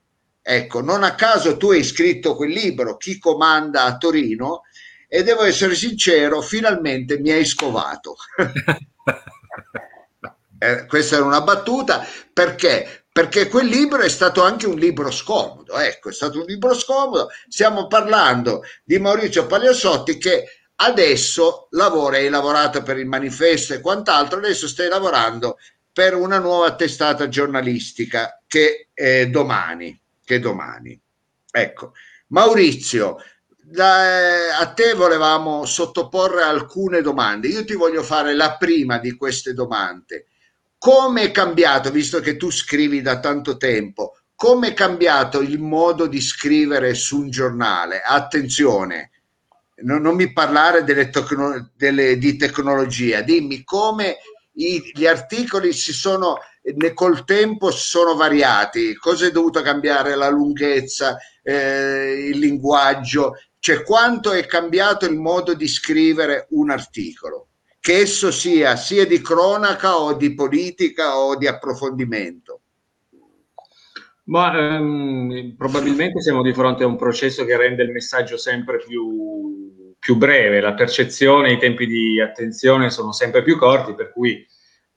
Ecco, non a caso tu hai scritto quel libro, Chi comanda a Torino, e devo essere sincero, finalmente mi hai scovato. eh, questa era una battuta perché perché quel libro è stato anche un libro scomodo, ecco, è stato un libro scomodo. Stiamo parlando di Maurizio Pagliassotti che adesso lavora, hai lavorato per il manifesto e quant'altro, adesso stai lavorando per una nuova testata giornalistica che è domani, che è domani. Ecco, Maurizio, da, a te volevamo sottoporre alcune domande. Io ti voglio fare la prima di queste domande come è cambiato, visto che tu scrivi da tanto tempo, come è cambiato il modo di scrivere su un giornale? Attenzione, non, non mi parlare delle tecno, delle, di tecnologia, dimmi come i, gli articoli si sono col tempo si sono variati, cosa è dovuto cambiare? La lunghezza, eh, il linguaggio, cioè quanto è cambiato il modo di scrivere un articolo che esso sia sia di cronaca o di politica o di approfondimento. Ma ehm, probabilmente siamo di fronte a un processo che rende il messaggio sempre più, più breve, la percezione, i tempi di attenzione sono sempre più corti, per cui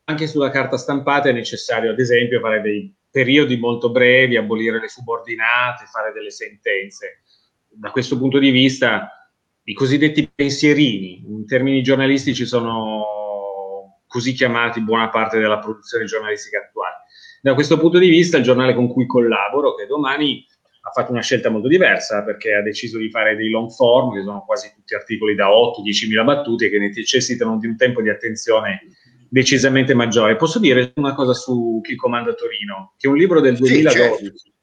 anche sulla carta stampata è necessario, ad esempio, fare dei periodi molto brevi, abolire le subordinate, fare delle sentenze. Da questo punto di vista, i cosiddetti pensierini, in termini giornalistici, sono così chiamati buona parte della produzione giornalistica attuale. Da questo punto di vista, il giornale con cui collaboro, che domani ha fatto una scelta molto diversa perché ha deciso di fare dei long form, che sono quasi tutti articoli da 8-10 mila battute che necessitano di un tempo di attenzione decisamente maggiore. Posso dire una cosa su Chi comanda Torino, che è un libro del 2012. Sì, certo.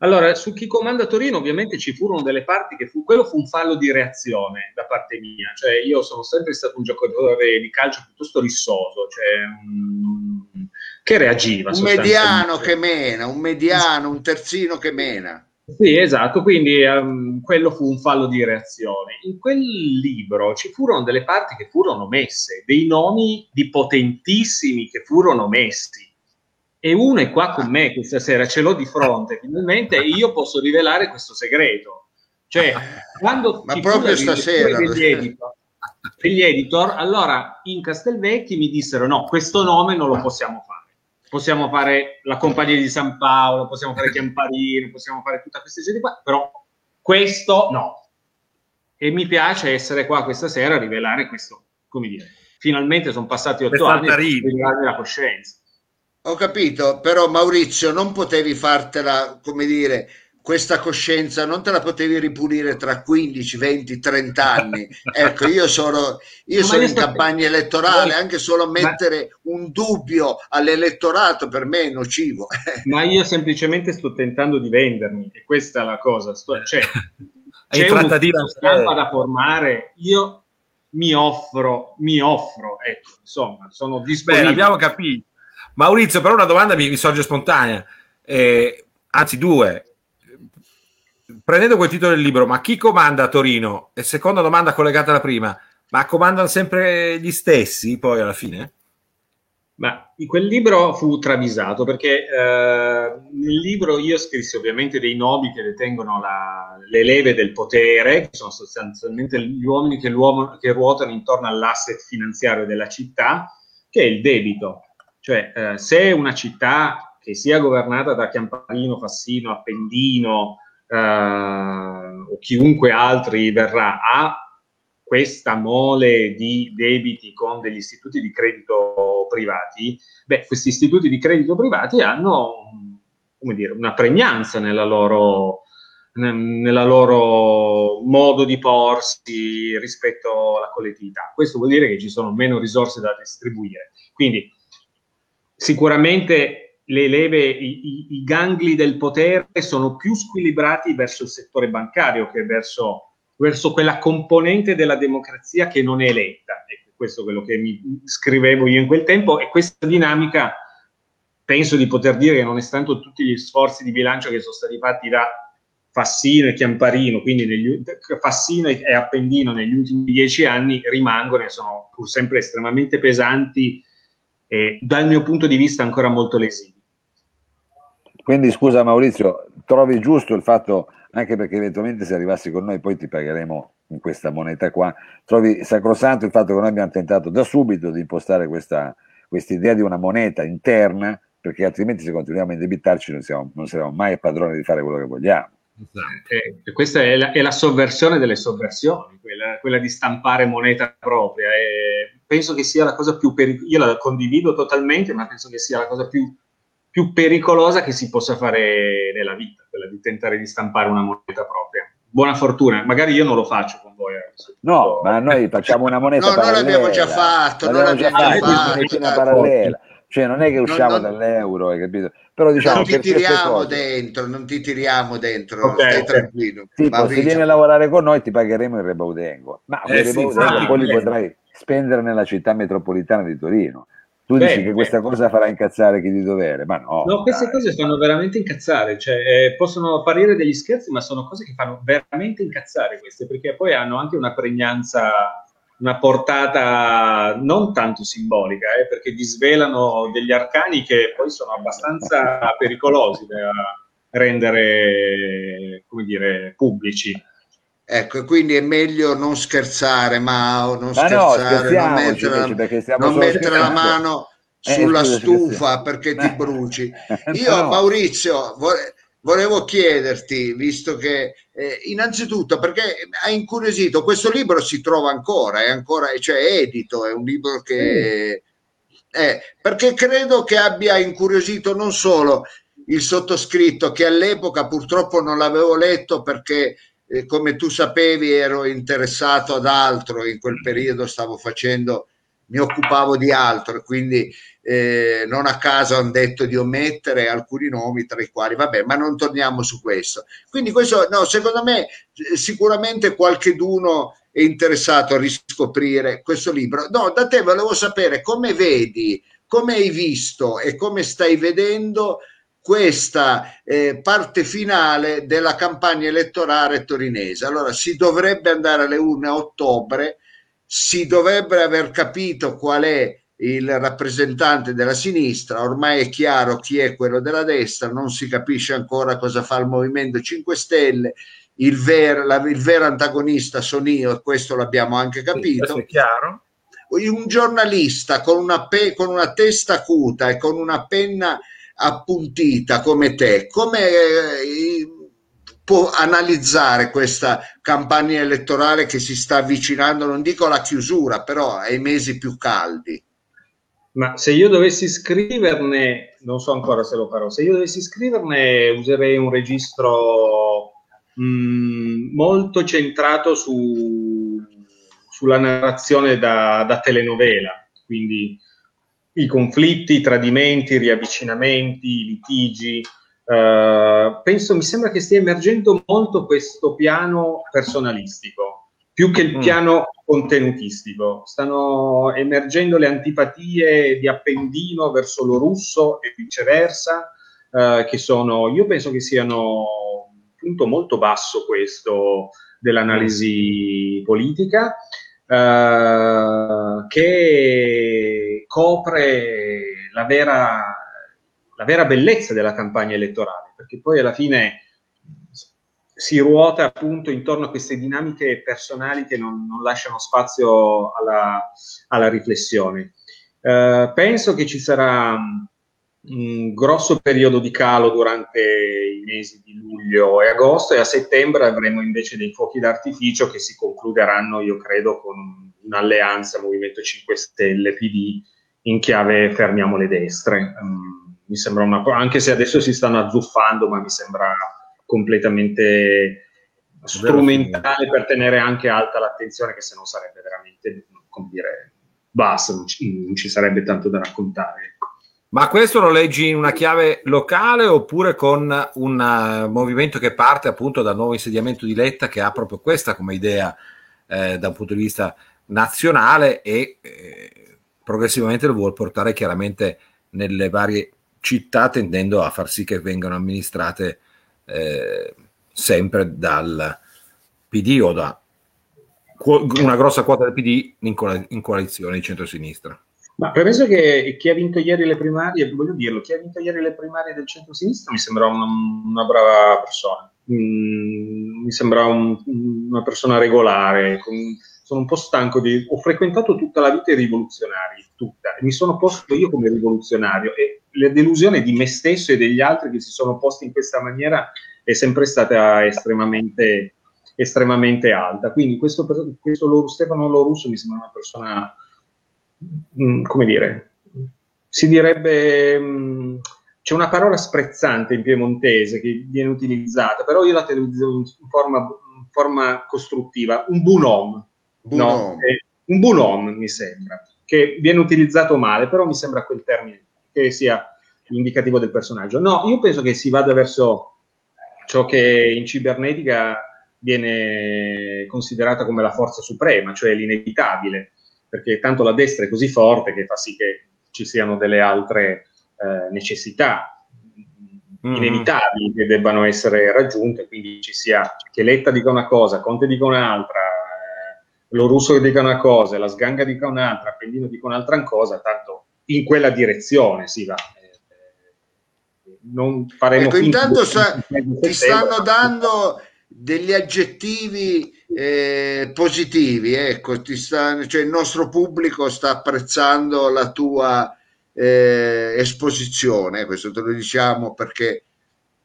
Allora, su Chi comanda Torino ovviamente ci furono delle parti che fu, quello fu un fallo di reazione da parte mia, cioè io sono sempre stato un giocatore di calcio piuttosto rissoso, cioè, um, che reagiva. Un mediano che mena, un mediano, un terzino che mena. Sì, esatto, quindi um, quello fu un fallo di reazione. In quel libro ci furono delle parti che furono messe, dei nomi di potentissimi che furono messi. E uno è qua con me questa sera, ce l'ho di fronte finalmente e io posso rivelare questo segreto. Cioè, quando Ma proprio stasera degli editor, degli editor, allora in Castelvecchi mi dissero no, questo nome non lo possiamo fare possiamo fare la compagnia di San Paolo, possiamo fare Chiamparino, possiamo fare tutta questa gente qua, però questo no. E mi piace essere qua questa sera a rivelare questo, come dire, finalmente sono passati otto anni per rivelarmi la coscienza. Ho capito, però Maurizio non potevi fartela, come dire, questa coscienza non te la potevi ripulire tra 15, 20, 30 anni. Ecco, io sono, io sono in campagna elettorale, anche solo mettere ma... un dubbio all'elettorato per me è nocivo. Ma io semplicemente sto tentando di vendermi, e questa è la cosa. Sto, cioè, c'è una stampa da formare, io mi offro, mi offro, ecco, insomma, sono disponibile. Beh, abbiamo capito. Maurizio, però una domanda mi, mi sorge spontanea, eh, anzi due prendendo quel titolo del libro, ma chi comanda a Torino? E seconda domanda collegata alla prima, ma comandano sempre gli stessi poi alla fine? Ma quel libro fu travisato perché eh, nel libro io scrissi ovviamente dei nomi che detengono la, le leve del potere, che sono sostanzialmente gli uomini che, che, ruotano intorno all'asset finanziario della città, che è il debito. Cioè, eh, se una città che sia governata da Chiamparino, Fassino, Appendino, eh, o chiunque altri verrà a questa mole di debiti con degli istituti di credito privati, beh, questi istituti di credito privati hanno dire, una pregnanza nella loro, nella loro modo di porsi rispetto alla collettività. Questo vuol dire che ci sono meno risorse da distribuire. Quindi sicuramente le leve, i, i, i, gangli del potere sono più squilibrati verso il settore bancario che verso, verso quella componente della democrazia che non è eletta. Ecco, questo è quello che mi scrivevo io in quel tempo e questa dinamica penso di poter dire che nonostante tutti gli sforzi di bilancio che sono stati fatti da Fassino e Chiamparino, quindi negli, Fassino e Appendino negli ultimi dieci anni rimangono e sono pur sempre estremamente pesanti e dal mio punto di vista ancora molto lesivi. Quindi scusa Maurizio, trovi giusto il fatto, anche perché eventualmente se arrivassi con noi poi ti pagheremo in questa moneta qua, trovi sacrosanto il fatto che noi abbiamo tentato da subito di impostare questa idea di una moneta interna, perché altrimenti se continuiamo a indebitarci non saremo mai padroni di fare quello che vogliamo. Esatto. Eh, questa è la, è la, sovversione delle sovversioni, quella, quella di stampare moneta propria. E penso che sia la cosa più pericolosa, io la condivido totalmente, ma penso che sia la cosa più più pericolosa che si possa fare nella vita, quella di tentare di stampare una moneta propria. Buona fortuna, magari io non lo faccio con voi. Eh, no, ma noi facciamo una moneta no, parallela. No, l'abbiamo già fatto, l'abbiamo già fatto, fatto una parallela. Cioè non è che usciamo non, non, dall'euro, hai capito? Però diciamo non ti tiriamo dentro, non ti tiriamo dentro, okay, stai okay. tranquillo. Tipo, se vieni a lavorare con noi ti pagheremo il Rebaudengo, ma eh, il Rebaudengo sì, poi li potrai spendere nella città metropolitana di Torino tu beh, dici che questa cosa farà incazzare chi di dovere, ma no. No, queste dai. cose fanno veramente incazzare, cioè eh, possono apparire degli scherzi, ma sono cose che fanno veramente incazzare queste, perché poi hanno anche una pregnanza una portata non tanto simbolica, eh, perché disvelano degli arcani che poi sono abbastanza pericolosi da rendere, come dire, pubblici. Ecco, quindi è meglio non scherzare, ma non Ma no, scherzare, non scherziamoci mettere, non mettere la mano Eh, sulla scusa, stufa perché ti Eh. bruci. No. Io, Maurizio, vo- volevo chiederti, visto che eh, innanzitutto perché ha incuriosito, questo libro si trova ancora, è ancora, cioè è edito, è un libro che... eh, perché credo che abbia incuriosito non solo il sottoscritto, che all'epoca purtroppo non l'avevo letto perché eh, come tu sapevi ero interessato ad altro, in quel periodo stavo facendo, mi occupavo di altro, quindi eh, non a caso hanno detto di omettere alcuni nomi tra i quali, vabbè, ma non torniamo su questo. Quindi questo, no, secondo me eh, sicuramente qualcheduno è interessato a riscoprire questo libro. No, da te volevo sapere come vedi, come hai visto e come stai vedendo questa eh, parte finale della campagna elettorale torinese. Allora si dovrebbe andare alle urne a ottobre, si dovrebbe aver capito qual è il rappresentante della sinistra, ormai è chiaro chi è quello della destra, non si capisce ancora cosa fa il Movimento 5 Stelle, il, ver, la, il vero antagonista sono io e questo l'abbiamo anche capito. Chiaro. Un giornalista con una, pe- con una testa acuta e con una penna appuntita come te, come eh, può analizzare questa campagna elettorale che si sta avvicinando, non dico alla chiusura, però ai mesi più caldi? Ma se io dovessi scriverne, non so ancora se lo farò, se io dovessi scriverne userei un registro mh, molto centrato su, sulla narrazione da, da telenovela, quindi i conflitti, i tradimenti, i riavvicinamenti, i litigi. Uh, penso, mi sembra che stia emergendo molto questo piano personalistico, più che il Mm. piano contenutistico. Stanno emergendo le antipatie di Appendino verso lo russo e viceversa, uh, che sono, io penso che siano un punto molto basso questo dell'analisi politica. Uh, che copre la vera, la vera bellezza della campagna elettorale, perché poi alla fine si ruota appunto intorno a queste dinamiche personali che non, non lasciano spazio alla, alla riflessione. Uh, penso che ci sarà un grosso periodo di calo durante i mesi di luglio e agosto e a settembre avremo invece dei fuochi d'artificio che si concluderanno, io credo, con un'alleanza Movimento 5 Stelle PD in chiave fermiamo le destre. Um, mi sembra una anche se adesso si stanno azzuffando, ma mi sembra completamente strumentale per tenere anche alta l'attenzione, che se no sarebbe veramente, come dire, basta, non ci, non ci sarebbe tanto da raccontare. Ecco. Ma questo lo leggi in una chiave locale oppure con un uh, movimento che parte appunto dal nuovo insediamento di Letta che ha proprio questa come idea eh, da un punto di vista nazionale e eh, progressivamente lo vuol portare chiaramente nelle varie città tendendo a far sì che vengano amministrate eh, sempre dal PD o da una grossa quota del PD in, co- in coalizione di centrosinistra. Ma premesso che chi ha vinto ieri le primarie, voglio dirlo, chi ha vinto ieri le primarie del centro-sinistra mi sembra una, una brava persona, mm, mi sembra un, una persona regolare, con, sono un po' stanco di... Ho frequentato tutta la vita i rivoluzionari, tutta, e mi sono posto io come rivoluzionario e la delusione di me stesso e degli altri che si sono posti in questa maniera è sempre stata estremamente, estremamente alta. Quindi questo, questo Stefano Lorusso mi sembra una persona come dire, si direbbe, mh, c'è una parola sprezzante in piemontese che viene utilizzata, però io la utilizzo in forma, in forma costruttiva, un bunom, no? eh, un bunom mi sembra, che viene utilizzato male, però mi sembra quel termine che sia indicativo del personaggio. No, io penso che si vada verso ciò che in cibernetica viene considerata come la forza suprema, cioè l'inevitabile perché tanto la destra è così forte che fa sì che ci siano delle altre eh, necessità mm-hmm. inevitabili che debbano essere raggiunte, quindi ci sia che Letta dica una cosa, Conte dica un'altra, lo russo che dica una cosa, la sganga dica un'altra, Appendino dica un'altra cosa, tanto in quella direzione si va. Eh, non faremo ecco, intanto sa, ti stanno dando degli aggettivi eh, positivi, ecco, ti sta, cioè il nostro pubblico sta apprezzando la tua eh, esposizione, questo te lo diciamo perché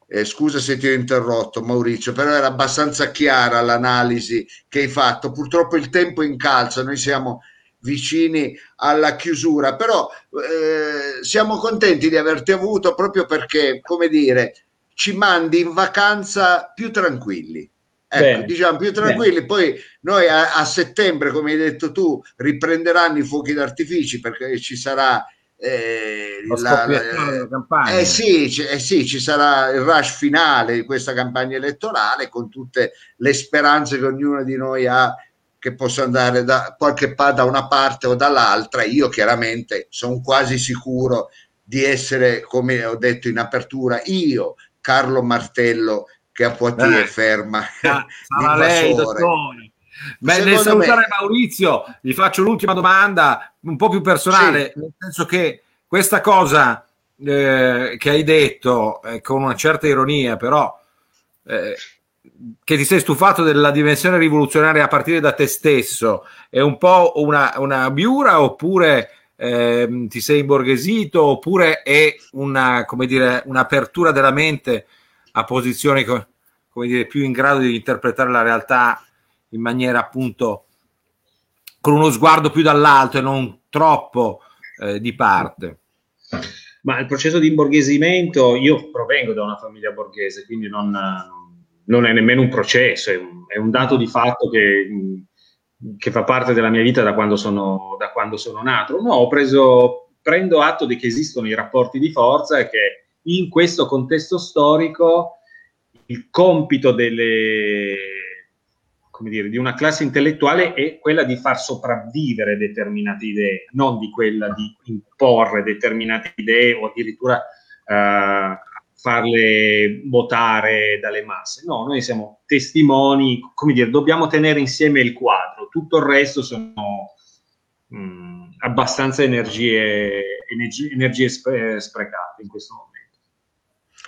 eh, scusa se ti ho interrotto Maurizio, però era abbastanza chiara l'analisi che hai fatto. Purtroppo il tempo incalza, noi siamo vicini alla chiusura, però eh, siamo contenti di averti avuto proprio perché, come dire, ci mandi in vacanza più tranquilli. Ecco, bene, diciamo più tranquilli. Bene. Poi noi a, a, settembre, come hai detto tu, riprenderanno i fuochi d'artificio perché ci sarà eh, la, la, campagna. Eh sì, c- eh sì, ci sarà il rush finale di questa campagna elettorale con tutte le speranze che ognuno di noi ha che possa andare da qualche pa da una parte o dall'altra. Io chiaramente sono quasi sicuro di essere, come ho detto in apertura, io, Carlo Martello, che a Poitiers eh, ferma. Sarà lei, dottore. Beh, nel salutare me... Maurizio, gli faccio l'ultima domanda, un po' più personale, sì. nel senso che questa cosa eh, che hai detto eh, con una certa ironia, però eh, che ti sei stufato della dimensione rivoluzionaria a partire da te stesso, è un po' una, una biura oppure eh, ti sei imborghesito oppure è una, come dire, un'apertura della mente a posizioni come dire, più in grado di interpretare la realtà in maniera appunto con uno sguardo più dall'alto e non troppo eh, di parte. Ma il processo di imborghesimento, io provengo da una famiglia borghese, quindi non, non è nemmeno un processo, è un, è un dato di fatto che, che, fa parte della mia vita da quando sono, da quando sono nato. No, preso, prendo atto di che esistono i rapporti di forza e che in questo contesto storico il compito delle, dire, di una classe intellettuale è quella di far sopravvivere determinate idee, non di quella di imporre determinate idee o addirittura uh, farle votare dalle masse. No, noi siamo testimoni, come dire, dobbiamo tenere insieme il quadro, tutto il resto sono mh, mm, abbastanza energie, energie, energie sprecate in questo momento.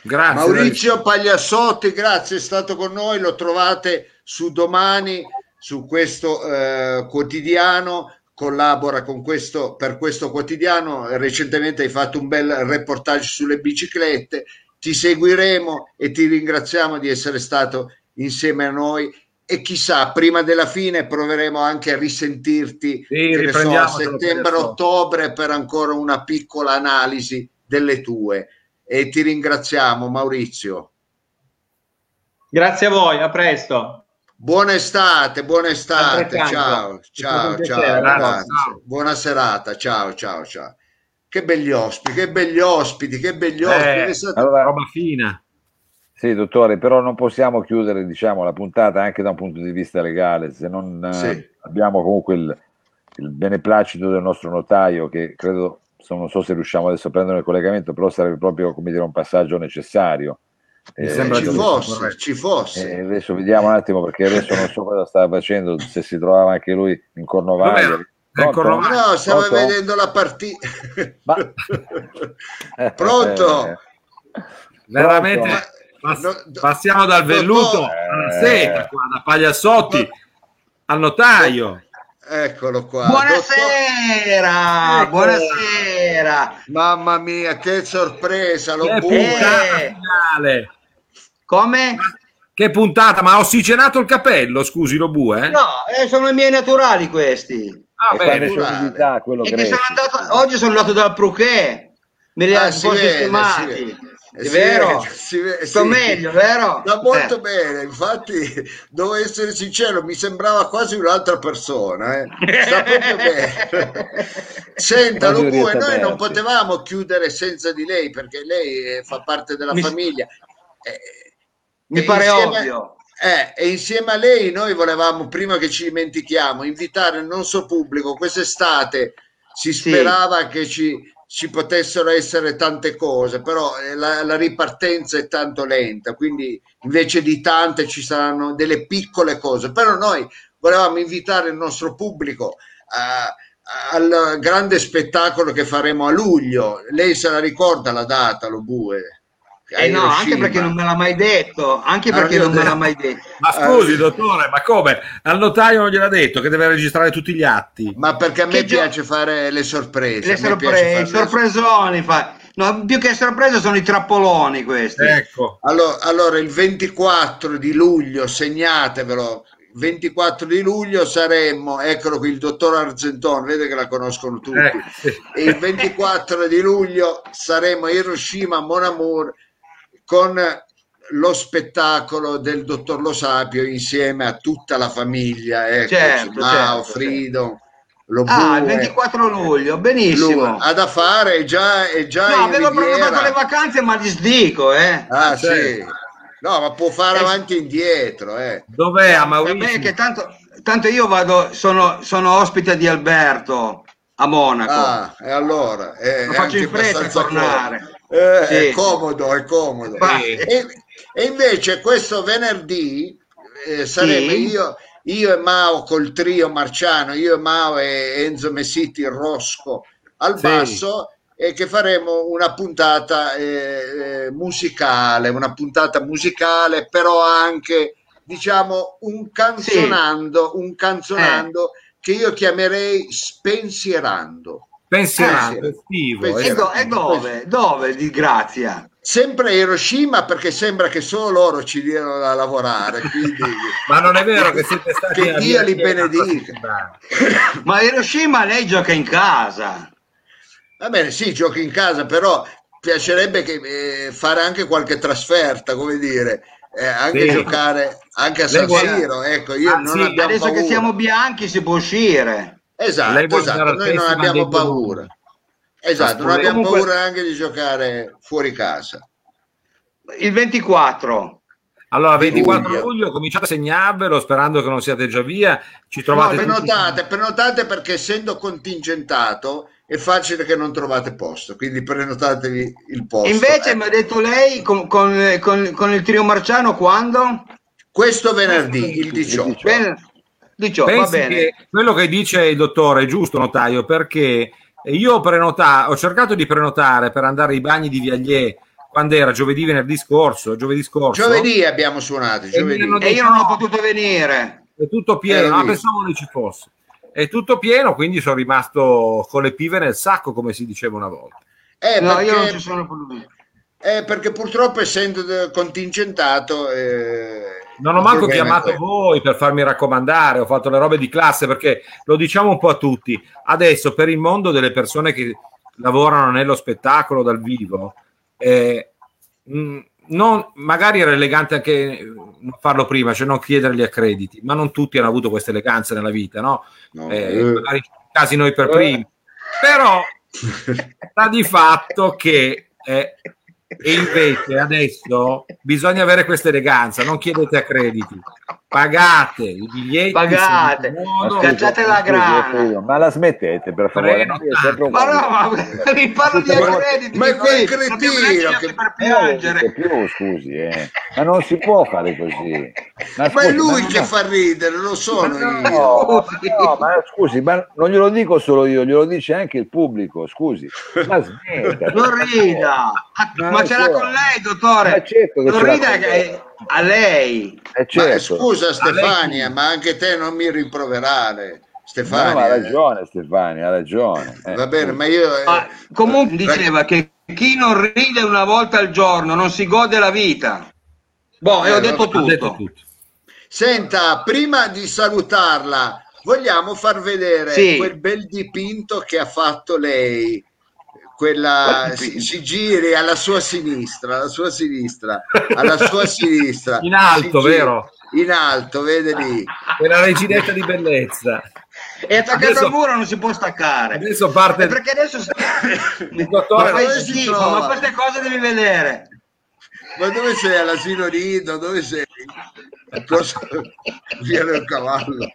Grazie. Maurizio Pagliassotti, grazie, è stato con noi, lo trovate su domani su questo eh, quotidiano collabora con questo, per questo quotidiano. Recentemente hai fatto un bel reportage sulle biciclette. Ti seguiremo e ti ringraziamo di essere stato insieme a noi. E chissà, prima della fine proveremo anche a risentirti sì, so, a settembre-ottobre per ancora una piccola analisi delle tue e ti ringraziamo Maurizio. Grazie a voi, a presto. Buona estate, buona estate, ciao, ciao, ciao, ragazzi. Buona serata, ciao, ciao, ciao. Che belli ospiti, che belli ospiti, che belli eh, ospiti. Allora, roba fina. Sì, dottore, però non possiamo chiudere diciamo, la puntata anche da un punto di vista legale, se non eh, sì. abbiamo comunque il, il beneplacito del nostro notaio che credo non so se riusciamo adesso a prendere il collegamento, però sarebbe proprio come dire un passaggio necessario. Mi eh, sembra ci fosse, ci fosse. Eh, adesso vediamo un attimo perché adesso non so cosa stava facendo, se si trovava anche lui in Cornovaglia. Pronto? No, stava Pronto? vedendo la partita. Ma... Pronto? Veramente Pronto? passiamo dal velluto alla seta, qua, da Pagliassotti al notaio. Eccolo qua. Buonasera, Dottor... buonasera. Mamma mia, che sorpresa, lo che puntata finale. Come? Che puntata, ma ha ossigenato il capello, scusi lo bue? Eh? No, eh, sono i miei naturali questi. Ah, bene. Sono andato, oggi sono andato dal Pruché, me li ah, ha sistemati. È vero? Si, Sto sì. meglio, vero? Sta molto eh. bene, infatti devo essere sincero, mi sembrava quasi un'altra persona. Eh. Sta proprio bene. Senta, Lupu, noi non potevamo chiudere senza di lei perché lei eh, fa parte della mi, famiglia. Eh, mi pare insieme, ovvio. Eh, e insieme a lei noi volevamo, prima che ci dimentichiamo, invitare il nostro pubblico quest'estate. Si sperava sì. che ci ci potessero essere tante cose, però eh, la, la, ripartenza è tanto lenta, quindi invece di tante ci saranno delle piccole cose, però noi volevamo invitare il nostro pubblico a, al grande spettacolo che faremo a luglio. Lei se la ricorda la data, lo bue? Eh no, anche perché non me l'ha mai detto, anche perché non me l'ha mai detto. Ma scusi, eh. dottore, ma come? Al notaio non gliel'ha detto che deve registrare tutti gli atti? Ma perché a me che piace gio... fare le sorprese. Le sorprese, i sorpresoni, fa... no, più che sorprese sono i trappoloni questi. Ecco. Allora, allora, il 24 di luglio, segnatevelo, 24 di luglio saremmo, eccolo qui il dottor Argentone, vede che la conoscono tutti, eh. il 24 di luglio saremo a Hiroshima, Mon Amour, con lo spettacolo del dottor Lo Sapio insieme a tutta la famiglia, ecco, certo, Mao, certo, Frido. Certo. Lo ah, il 24 luglio, benissimo. Lui ha da fare, è già, è già No, avevo prenotato le vacanze, ma disdico, eh. Ah, ah sì. Certo. No, ma può fare eh, avanti e indietro, eh. Dov'è a Mauricio? Vabbè, che tanto, tanto io vado, sono, sono ospite di Alberto a Monaco. Ah, e allora? Eh, Lo faccio in fretta a tornare. Comodo. Eh, sì. È comodo, è comodo. Sì. E, e, invece questo venerdì eh, saremo sì. io, io e Mao col trio Marciano, io e Mao e Enzo Messiti Rosco al basso e che faremo una puntata eh, eh, musicale, una puntata musicale, però anche diciamo un canzonando, un canzonando eh. che io chiamerei spensierando. Pensierando, estivo. E, do, e dove? Dove di Grazia? Sempre a Hiroshima perché sembra che solo loro ci diano da lavorare. Quindi... Ma non è vero che siete stati Che Dio li benedica. Ma Hiroshima lei gioca in casa. Va bene, sì, giochi in casa, però piacerebbe che, eh, fare anche qualche trasferta, come dire, eh, anche sì. giocare anche a San Siro. Ecco, io ah, non sì, adesso paura. che siamo bianchi si può uscire. Esatto, esatto. noi non abbiamo paura. Esatto, non abbiamo Comunque... paura anche di giocare fuori casa. Il 24. Allora, 24 luglio. luglio cominciate a segnarvelo sperando che non siate già via. Ci trovate. No, prenotate, tutti... prenotate perché essendo contingentato è facile che non trovate posto, quindi prenotatevi il posto. Invece eh. mi ha detto lei con, con, con, con, il trio Marciano quando? Questo venerdì, il 18. Ben, 18 va bene. Che quello che dice il dottore è giusto, notaio, perché io ho, prenota- ho cercato di prenotare per andare ai bagni di Viaglier quando era giovedì, venerdì scorso, giovedì scorso. Giovedì abbiamo suonato, giovedì. E, io non ho potuto venire. È tutto pieno, eh, ma pensavo non ci fosse. È tutto pieno, quindi sono rimasto con le pive nel sacco, come si diceva una volta. Eh, no, perché... io non ci sono voluto. Eh, perché purtroppo essendo contingentato eh, non ho manco chiamato voi per farmi raccomandare, ho fatto le robe di classe perché lo diciamo un po' a tutti. Adesso per il mondo delle persone che lavorano nello spettacolo dal vivo, eh, non, magari era elegante anche non farlo prima, cioè non chiedere gli accrediti, ma non tutti hanno avuto questa eleganza nella vita, no? no eh, eh. Magari casi noi per primi. Però sta di fatto che eh, e invece adesso bisogna avere questa eleganza, non chiedete a crediti, pagate i biglietti, pagate, scacciate la grana. Ma la smettete per favore? Ma no, ma mi parlo di accrediti. Ma è quel cretino che per piangere. Più, scusi, eh. ma non si può fare così. Ma, ma è lui ma che no. fa ridere, lo sono ma no, io. No, ma scusi, ma non glielo dico solo io, glielo dice anche il pubblico, scusi. Ma smetta. Non rida. Ma, ma ce l'ha con lei, dottore. Ma certo non rida a lei. Eh certo. Ma scusa Stefania, ma anche te non mi rimproverare. Stefania. No, ha ragione Stefania, ha ragione. Eh, Va bene, ma io... Eh, comunque diceva che chi non ride una volta al giorno non si gode la vita. Boh, e ho, eh, detto tutto. detto tutto. Senta, prima di salutarla, vogliamo far vedere sì. quel bel dipinto che ha fatto lei quella si, si, giri alla sua sinistra, alla sua sinistra, alla sua sinistra. In alto, vero? In alto, vede lì. Quella reginetta di bellezza. È attaccato adesso, al muro, non si può staccare. Adesso parte. perché adesso il dottore ma, schifo, ma queste cose devi vedere. Ma dove sei all'asilo nido? Dove sei? Cosa... Via del cavallo.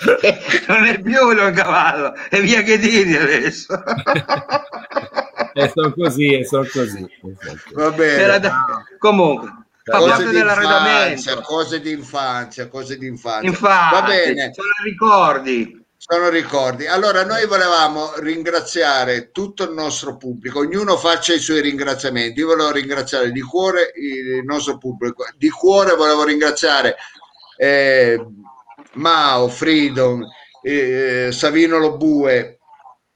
non è più un cavallo, è via che dini adesso. e sono così, e sono così. Va bene. Da... Comunque. cose dell'arredamento. Cose di infanzia, cose di infanzia. Infatti, Va bene. Sono ricordi. Sono ricordi. Allora, noi volevamo ringraziare tutto il nostro pubblico, ognuno faccia i suoi ringraziamenti. Io volevo ringraziare di cuore il nostro pubblico, di cuore volevo ringraziare eh, Mao, Freedom, eh, Savino Lobue,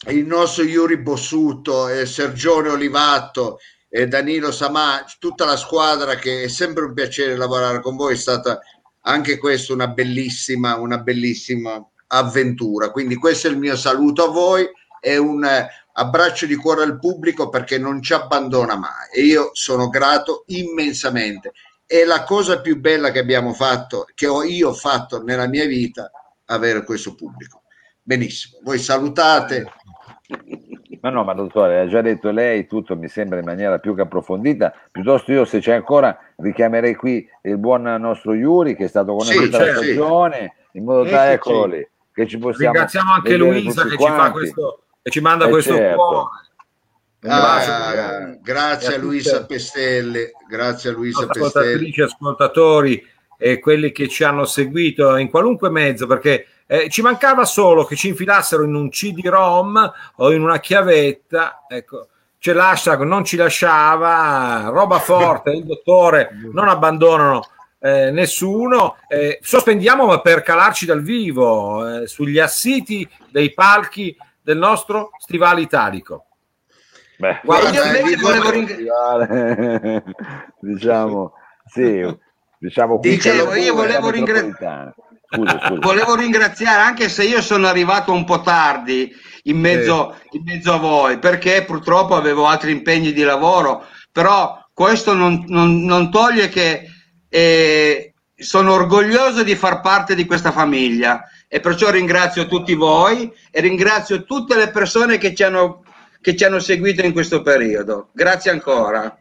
il nostro Yuri Bossuto, eh, Sergione Olivatto, eh, Danilo Samà, tutta la squadra che è sempre un piacere lavorare con voi, è stata anche questa una bellissima, una bellissima avventura. Quindi questo è il mio saluto a voi e un eh, abbraccio di cuore al pubblico perché non ci abbandona mai e io sono grato immensamente. È la cosa più bella che abbiamo fatto, che ho io fatto nella mia vita, avere questo pubblico. Benissimo, voi salutate. Ma no, ma dottore, ha già detto lei tutto, mi sembra in maniera più che approfondita. Piuttosto io, se c'è ancora, richiamerei qui il buon nostro Iuri che è stato con noi sì, tutta la stagione, in modo tale, eccolo lì che ci possiamo ringraziamo anche Luisa che ci fa questo e ci manda eh questo certo. Ah, grazie a Luisa Pestelli, grazie a Luisa Pestelli. ascoltatori e quelli che ci hanno seguito in qualunque mezzo, perché eh, ci mancava solo che ci infilassero in un CD-ROM o in una chiavetta, ecco, c'è l'hashtag non ci lasciava, roba forte, il dottore non abbandonano eh, nessuno. Eh, sospendiamo per calarci dal vivo eh, sugli assiti dei palchi del nostro stivale italico. Beh, guarda, io invece volevo ringraziare. diciamo, sì, diciamo Dicevo, io volevo. Scusa, scusa. volevo ringraziare anche se io sono arrivato un po' tardi in mezzo, sì. in mezzo a voi perché purtroppo avevo altri impegni di lavoro però questo non, non, non toglie che e sono orgoglioso di far parte di questa famiglia e perciò ringrazio tutti voi e ringrazio tutte le persone che ci hanno, che ci hanno seguito in questo periodo. Grazie ancora.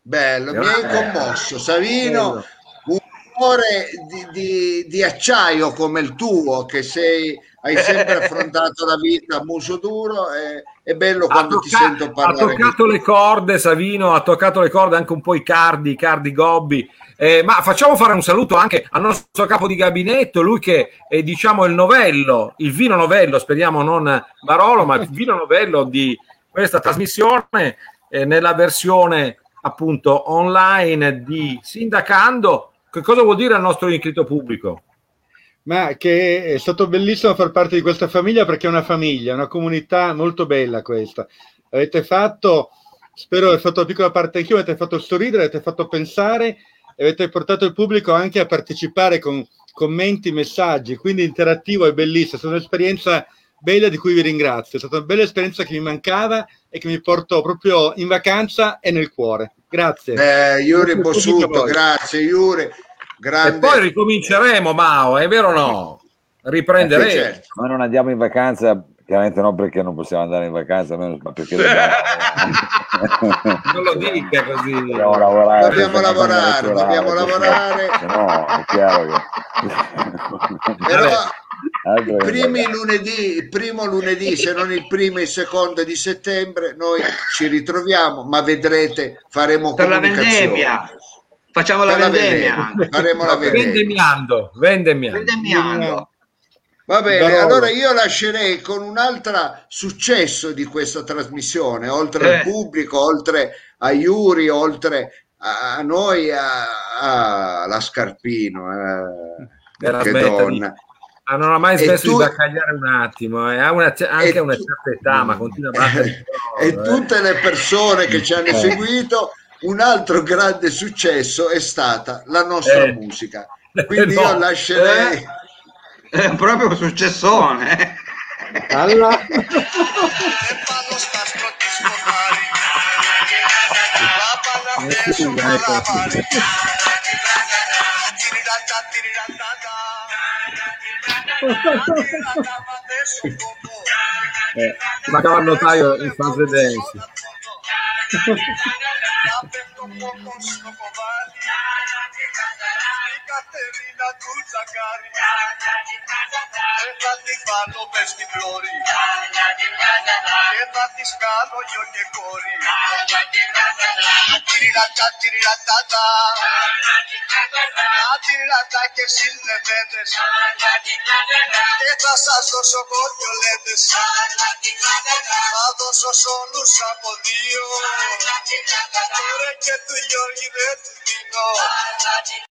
Bello, mi hai commosso, Savino. Un cuore di, di, di, acciaio come il tuo, che sei, hai sempre affrontato la vita a muso duro. E, è bello quando tocca- ti sento parlare. Ha toccato le corde, Savino, ha toccato le corde anche un po' i cardi, i cardi gobbi eh, ma facciamo fare un saluto anche al nostro capo di gabinetto, lui che è diciamo il novello, il vino novello, speriamo non Barolo, ma il vino novello di questa trasmissione eh, nella versione appunto online di Sindacando. Che cosa vuol dire al nostro iscritto pubblico? Ma che è stato bellissimo far parte di questa famiglia perché è una famiglia, una comunità molto bella questa. Avete fatto, spero aver fatto una piccola parte anch'io, avete fatto sorridere, avete fatto pensare avete portato il pubblico anche a partecipare con commenti, messaggi, quindi interattivo e bellissimo. È stata un'esperienza bella di cui vi ringrazio. È stata una bella esperienza che mi mancava e che mi porto proprio in vacanza e nel cuore. Grazie. Eh, Iuri Bossuto, grazie Iuri. Grande. E poi ricominceremo, Mao, è vero o no? Riprenderemo. Eh, certo. Ma non andiamo in vacanza Chiaramente no perché non possiamo andare in vacanza, ma perché dobbiamo... non lo dica così. Dobbiamo lavorare. Dobbiamo lavorare, dobbiamo lavorare. No, è chiaro che... Però il, primi lunedì, il primo lunedì, se non il primo e il secondo di settembre, noi ci ritroviamo, ma vedrete, faremo per la vendemmia. Facciamo la vendemmia. Faremo la vendemmia. Vendemmiando, vendemmiando. vendemmiando. Va bene, no. allora io lascerei con un altro successo di questa trasmissione, oltre eh. al pubblico, oltre a Iuri, oltre a noi, alla Scarpino. Eh, che donna. Di... Ah, non ha mai smesso tu... di baccagliare un attimo, eh. ha una, anche tu... una certa età, ma continua a battere. e tutte le persone che ci hanno eh. seguito, un altro grande successo è stata la nostra eh. musica. Quindi no. io lascerei è proprio un successone. Allora... eh, mancava il notaio in fase dance Caterina tu Zaccaria την βάλω μες στην πλώρη και θα της κάνω γιο και κόρη. Τυριρατά, τυριρατάτα, τυριρατά και συνεβέντες και θα σας δώσω κόκκιολέντες θα δώσω σ' όλους από δύο τώρα και του Γιώργη δεν του δίνω